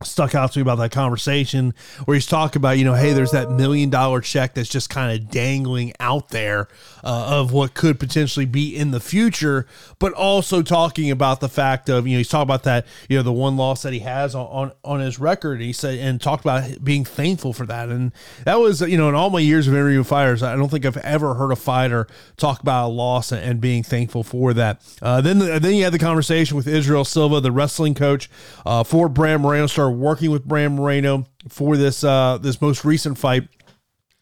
stuck out to me about that conversation where he's talking about you know hey there's that million dollar check that's just kind of dangling out there uh, of what could potentially be in the future but also talking about the fact of you know he's talking about that you know the one loss that he has on on, on his record. He said and talked about being thankful for that. And that was you know in all my years of interviewing fighters i don't think i've ever heard a fighter talk about a loss and being thankful for that. Uh, then then you had the conversation with israel silva the wrestling coach uh, for Brandon Moreno star working with Brandon Moreno for this uh, this most recent fight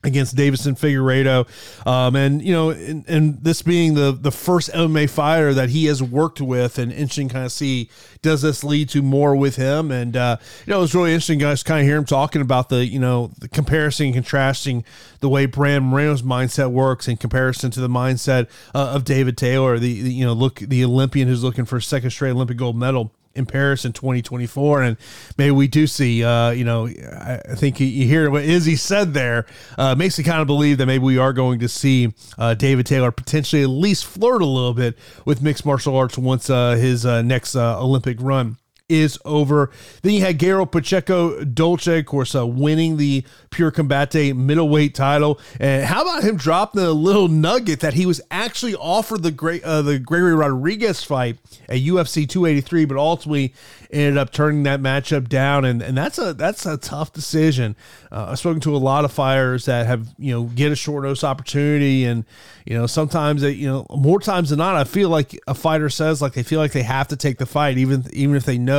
against Deiveson Figueiredo. Um, and, you know, and, and, this being the, the first MMA fighter that he has worked with and interesting kind of see, does this lead to more with him? And, uh, you know, it was really interesting guys kind of hear him talking about the, you know, the comparison and contrasting the way Brandon Moreno's mindset works in comparison to the mindset uh, of David Taylor, the, the, you know, look, the Olympian who's looking for a second straight Olympic gold medal in Paris in 2024. And maybe we do see, uh, you know, I, think you, hear what Izzy said there, uh, makes me kind of believe that maybe we are going to see uh, David Taylor potentially at least flirt a little bit with mixed martial arts once uh, his uh, next uh, Olympic run is over. Then you had Gael Pacheco Dolce, of course, uh, winning the Pure Combate middleweight title. And how about him dropping the little nugget that he was actually offered the great uh, the Gregory Rodrigues fight at UFC 283, but ultimately ended up turning that matchup down. And, and that's a that's a tough decision. Uh, I've spoken to a lot of fighters that have you know get a short notice opportunity, and you know sometimes they, you know more times than not, I feel like a fighter says like they feel like they have to take the fight, even even if they know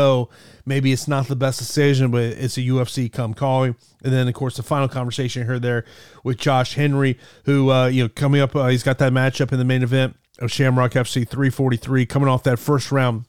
maybe it's not the best decision, but it's a UFC come calling. And then, of course, the final conversation here there with Josh Henry, who, uh, you know, coming up, uh, he's got that matchup in the main event of Shamrock FC 343, coming off that first round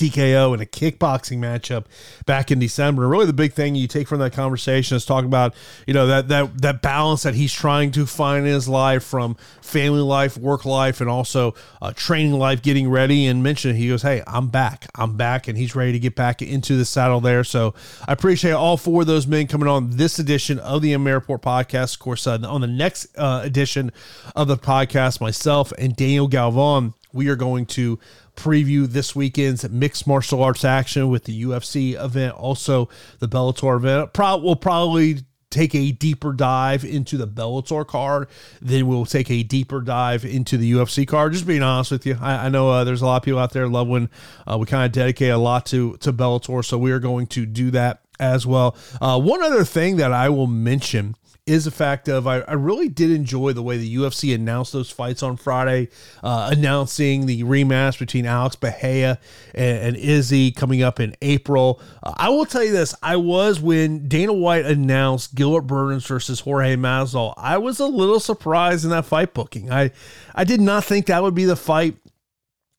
TKO in a kickboxing matchup back in December. Really, the big thing you take from that conversation is talking about you know that that that balance that he's trying to find in his life from family life, work life, and also uh, training life, getting ready. And mentioned he goes, "Hey, I'm back. I'm back," and he's ready to get back into the saddle there. So I appreciate all four of those men coming on this edition of the MMA Report podcast. Of course, uh, on the next uh, edition of the podcast, myself and Daniel Galvan we are going to preview this weekend's mixed martial arts action with the UFC event, also the Bellator event. Pro- we'll probably take a deeper dive into the Bellator card, then we'll take a deeper dive into the UFC card. Just being honest with you, I, I know uh, there's a lot of people out there love when uh, we kind of dedicate a lot to to Bellator, so we are going to do that as well. Uh, one other thing that I will mention is the fact of I, I really did enjoy the way the UFC announced those fights on Friday, uh, announcing the rematch between Alex Pereira and, and Izzy coming up in April. Uh, I will tell you this: I was when Dana White announced Gilbert Burns versus Jorge Masvidal. I was a little surprised in that fight booking. I I did not think that would be the fight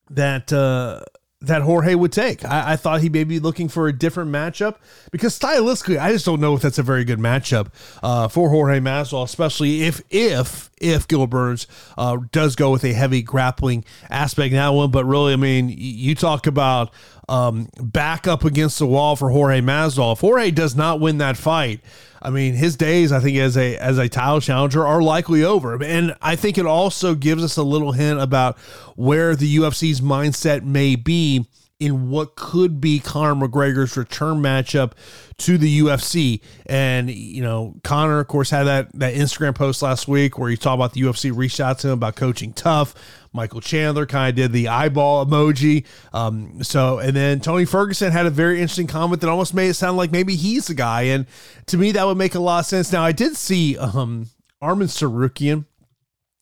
that. Uh, that Jorge would take. I, I, thought he may be looking for a different matchup because stylistically, I just don't know if that's a very good matchup uh, for Jorge Masvidal, especially if if if Gil Burns uh, does go with a heavy grappling aspect in that one. But really, I mean, you talk about um, back up against the wall for Jorge Masvidal. If Jorge does not win that fight, I mean, his days, I think, as a as a title challenger are likely over. And I think it also gives us a little hint about where the UFC's mindset may be in what could be Conor McGregor's return matchup to the UFC. And, you know, Conor, of course, had that, that Instagram post last week where he talked about the UFC reached out to him about coaching TUF. Michael Chandler kind of did the eyeball emoji. Um, so, and then Tony Ferguson had a very interesting comment that almost made it sound like maybe he's the guy. And to me, that would make a lot of sense. Now, I did see um, Arman Tsarukyan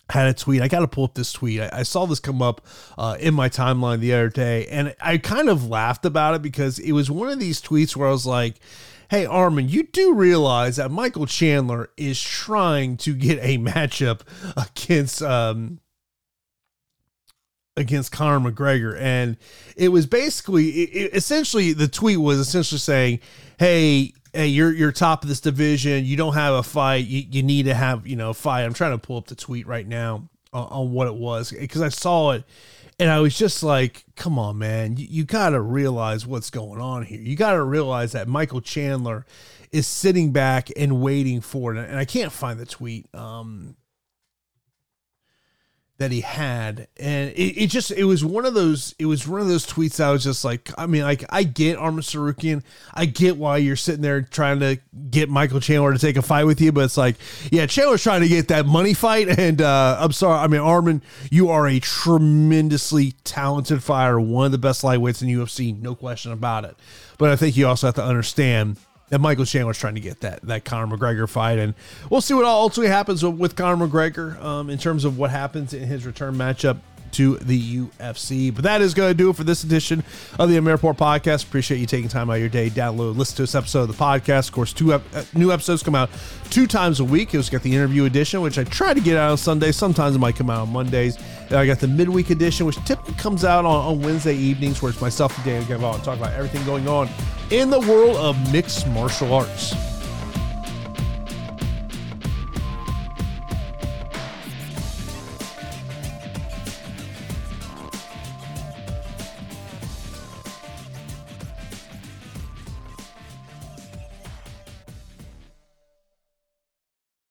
had a tweet. I got to pull up this tweet. I, I saw this come up uh, in my timeline the other day, and I kind of laughed about it because it was one of these tweets where I was like, hey, Arman, you do realize that Michael Chandler is trying to get a <laughs> matchup against um, against Conor McGregor. And it was basically, it, essentially, the tweet was essentially saying, hey, hey, you're you're top of this division. You don't have a fight. You, you need to have you know a fight. I'm trying to pull up the tweet right now on, on what it was because I saw it and I was just like, come on, man, you, you got to realize what's going on here. You got to realize that Michael Chandler is sitting back and waiting for it. And I can't find the tweet. Um, that he had. And it, it, just it was one of those it was one of those tweets I was just like I mean like I get Arman Tsarukyan I get why you're sitting there trying to get Michael Chandler to take a fight with you but it's like yeah Chandler's trying to get that money fight. And uh, I'm sorry I mean Arman you are a tremendously talented fighter one of the best lightweights in UFC no question about it. But I think you also have to understand that Michael Chandler's trying to get that that Conor McGregor fight, and we'll see what ultimately happens with Conor McGregor um, in terms of what happens in his return matchup to the UFC. But that is going to do it for this edition of the MMA Report Podcast. Appreciate you taking time out of your day, download, listen to this episode of the podcast. Of course, two ep- uh, new episodes come out two times a week. It was got the interview edition, which I try to get out on Sundays. Sometimes it might come out on Mondays. And I got the midweek edition, which typically comes out on, on Wednesday evenings, where it's myself and Dan Galvan and talk about everything going on in the world of mixed martial arts.